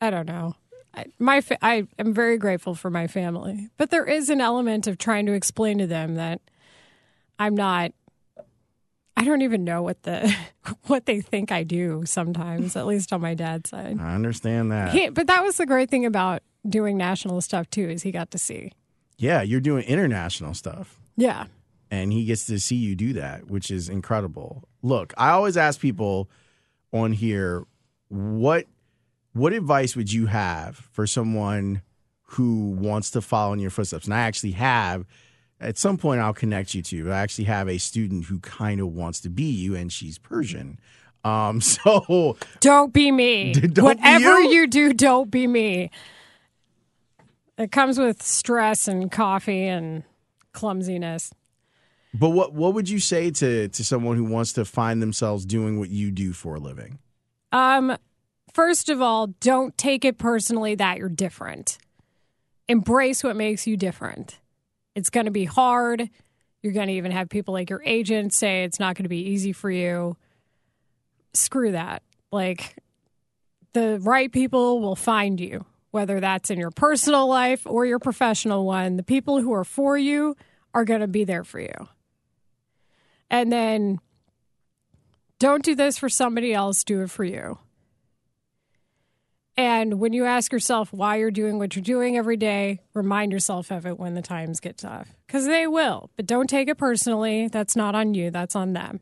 I don't know. I, my fa- I am very grateful for my family, but there is an element of trying to explain to them that I'm not. I don't even know what the what they think I do sometimes, at least on my dad's side. I understand that. He, but that was the great thing about doing national stuff too, is he got to see. yeah, you're doing international stuff. Yeah. And he gets to see you do that, which is incredible. Look, I always ask people on here what what advice would you have for someone who wants to follow in your footsteps? And I actually have at some point I'll connect you to. I actually have a student who kind of wants to be you and she's Persian. Um so Don't be me. Don't be Whatever you? you do, don't be me. It comes with stress and coffee and clumsiness. But what what would you say to to someone who wants to find themselves doing what you do for a living? Um, first of all, don't take it personally that you're different. Embrace what makes you different. It's going to be hard. You're going to even have people like your agent say it's not going to be easy for you. Screw that. Like, the right people will find you, whether that's in your personal life or your professional one. The people who are for you are going to be there for you. And then don't do this for somebody else, do it for you. And when you ask yourself why you're doing what you're doing every day, remind yourself of it when the times get tough. Because they will, but don't take it personally. That's not on you, that's on them.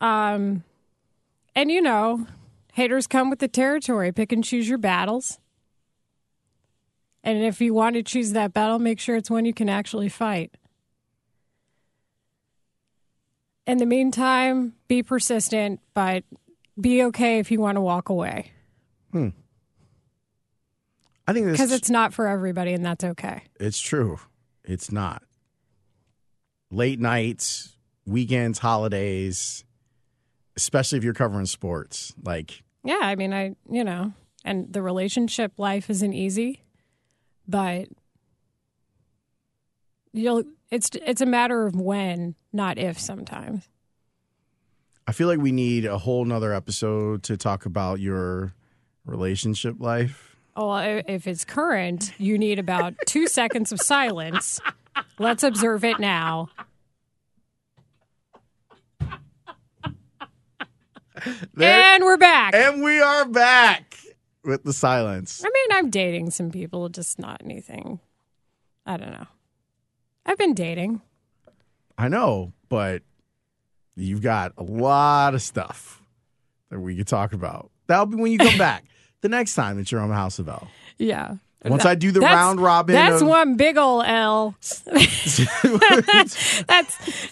Um, and you know, haters come with the territory. Pick and choose your battles. And if you want to choose that battle, make sure it's one you can actually fight. In the meantime, be persistent, but be okay if you want to walk away hmm. I think because it's not for everybody, and that's okay. It's true. It's not. Late nights, weekends, holidays, especially if you're covering sports. Like, Yeah, I mean, I, you know, and the relationship life isn't easy, but you'll, it's, it's a matter of when, not if sometimes. I feel like we need a whole nother episode to talk about your relationship life. Oh, i- if it's current, you need about two seconds of silence. Let's observe it now. and we're back. And we are back with the silence. I mean, I'm dating some people, just not anything. I don't know. I've been dating. I know, but you've got a lot of stuff that we could talk about. That'll be when you come back the next time that you're on House of L. Yeah. Once I do the That's- round robin, That's of- one big ol' L. That's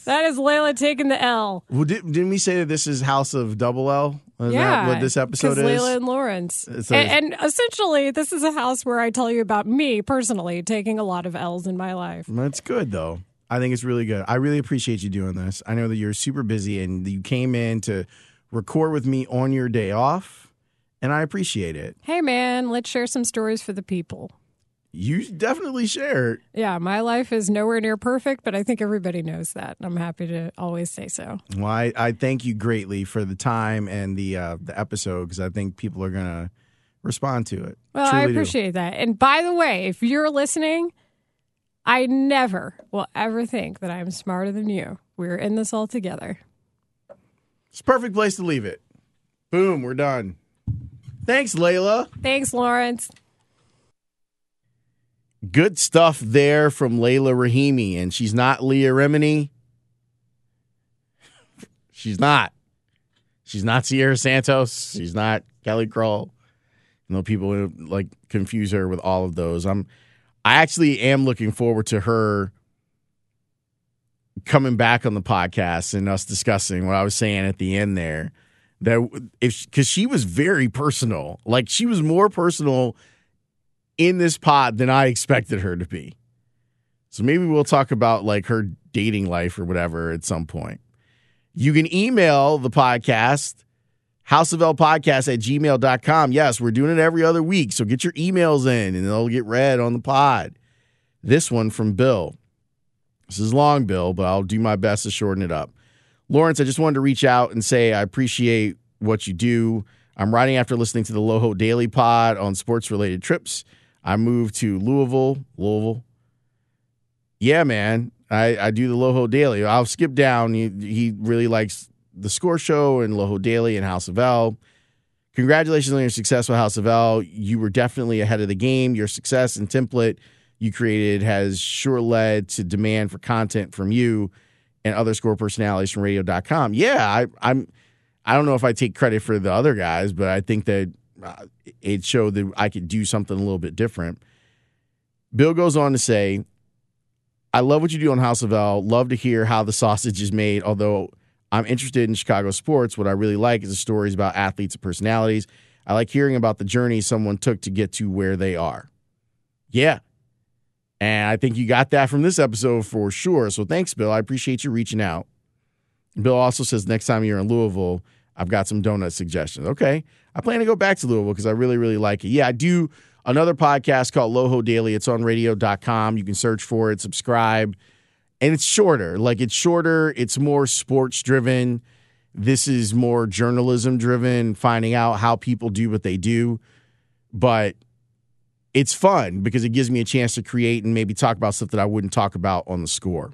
that is Leila taking the L. Well, did, didn't we say that this is House of Double L? Is yeah, that what this episode is? Leila and Laurence, a- and, and essentially, this is a house where I tell you about me personally taking a lot of L's in my life. That's good though. I think it's really good. I really appreciate you doing this. I know that you're super busy and you came in to record with me on your day off, and I appreciate it. Hey, man, let's share some stories for the people. You definitely shared. Yeah, my life is nowhere near perfect, but I think everybody knows that. and I'm happy to always say so. Well, I, I thank you greatly for the time and the uh, the episode because I think people are gonna respond to it. Well, I Truly do. appreciate that. And by the way, if you're listening, I never will ever think that I'm smarter than you. We're in this all together. It's a perfect place to leave it. Boom, we're done. Thanks, Leila. Thanks, Laurence. Good stuff there from Leila Rahimi, and she's not Leah Remini. She's not. She's not Siera Santos. She's not Kelly Crull. You know, people like confuse her with all of those. I'm. I actually am looking forward to her coming back on the podcast and us discussing what I was saying at the end there. That if because she was very personal, like she was more personal in this pod than I expected her to be. So maybe we'll talk about like her dating life or whatever at some point. You can email the podcast, House of L podcast at gmail.com. Yes, we're doing it every other week. So get your emails in and they'll get read on the pod. This one from Bill. This is long, Bill, but I'll do my best to shorten it up. Laurence, I just wanted to reach out and say I appreciate what you do. I'm writing after listening to the Loho Daily Pod on sports related trips. I moved to Louisville, Louisville. Yeah, man. I, I do the Loho Daily. I'll skip down. He, he really likes the Score Show and Loho Daily and House of L. Congratulations on your success with House of L. You were definitely ahead of the game. Your success and template you created has sure led to demand for content from you and other score personalities from radio.com. Yeah, I, I'm I don't know if I take credit for the other guys, but I think that uh, it showed that I could do something a little bit different. Bill goes on to say, I love what you do on House of L. Love to hear how the sausage is made. Although I'm interested in Chicago sports, what I really like is the stories about athletes and personalities. I like hearing about the journey someone took to get to where they are. Yeah. And I think you got that from this episode for sure. So thanks, Bill. I appreciate you reaching out. Bill also says next time you're in Louisville, I've got some donut suggestions. Okay. I plan to go back to Louisville because I really, really like it. Yeah, I do another podcast called Loho Daily. It's on radio.com. You can search for it, subscribe. And it's shorter. Like it's shorter, it's more sports driven. This is more journalism driven, finding out how people do what they do. But it's fun because it gives me a chance to create and maybe talk about stuff that I wouldn't talk about on the score.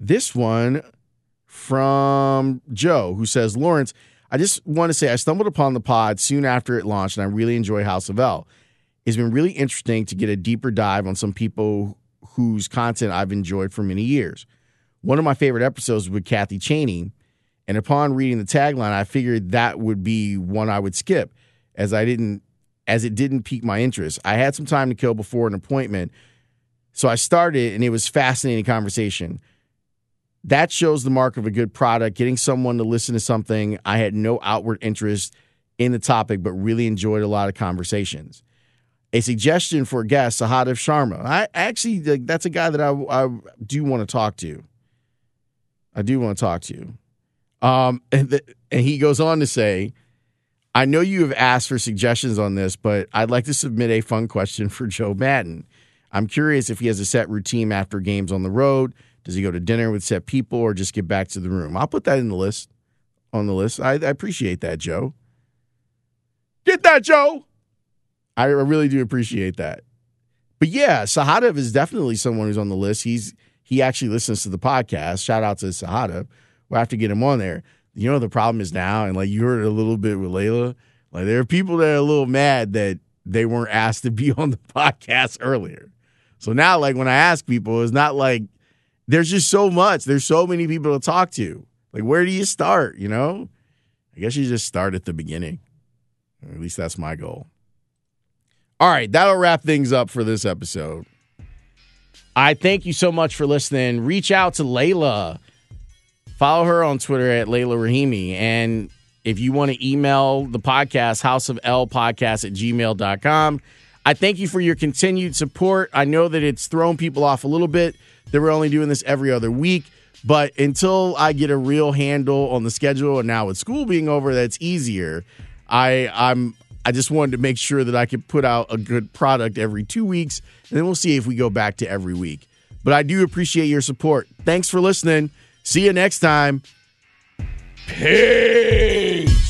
This one from Joe, who says, Laurence, I just want to say I stumbled upon the pod soon after it launched, and I really enjoy House of L. It's been really interesting to get a deeper dive on some people whose content I've enjoyed for many years. One of my favorite episodes was with Kathy Cheney, and upon reading the tagline, I figured that would be one I would skip, as I didn't, as it didn't pique my interest. I had some time to kill before an appointment, so I started, and it was fascinating conversation that shows the mark of a good product. Getting someone to listen to something, I had no outward interest in the topic, but really enjoyed a lot of conversations. A suggestion for guest, Sahadev Sharma. I actually, that's a guy that I, I do want to talk to. I do want to talk to. Um, and, the, and he goes on to say, I know you have asked for suggestions on this, but I'd like to submit a fun question for Joe Maddon. I'm curious if he has a set routine after games on the road does he go to dinner with set people or just get back to the room? I'll put that in the list on the list. I, I appreciate that, Joe. Get that, Joe. I really do appreciate that. But yeah, Sahadev is definitely someone who's on the list. He's he actually listens to the podcast. Shout out to Sahadev. We'll have to get him on there. You know the problem is now, and like you heard a little bit with Leila. Like there are people that are a little mad that they weren't asked to be on the podcast earlier. So now, like when I ask people, it's not like there's just so much. There's so many people to talk to. Like, where do you start? You know, I guess you just start at the beginning. Or at least that's my goal. All right, that'll wrap things up for this episode. I thank you so much for listening. Reach out to Leila. Follow her on Twitter at Leila Rahimi. And if you want to email the podcast, House of L podcast at gmail.com. I thank you for your continued support. I know that it's thrown people off a little bit that we're only doing this every other week. But until I get a real handle on the schedule, and now with school being over, that's easier. I I'm I just wanted to make sure that I could put out a good product every two weeks, and then we'll see if we go back to every week. But I do appreciate your support. Thanks for listening. See you next time. Peace.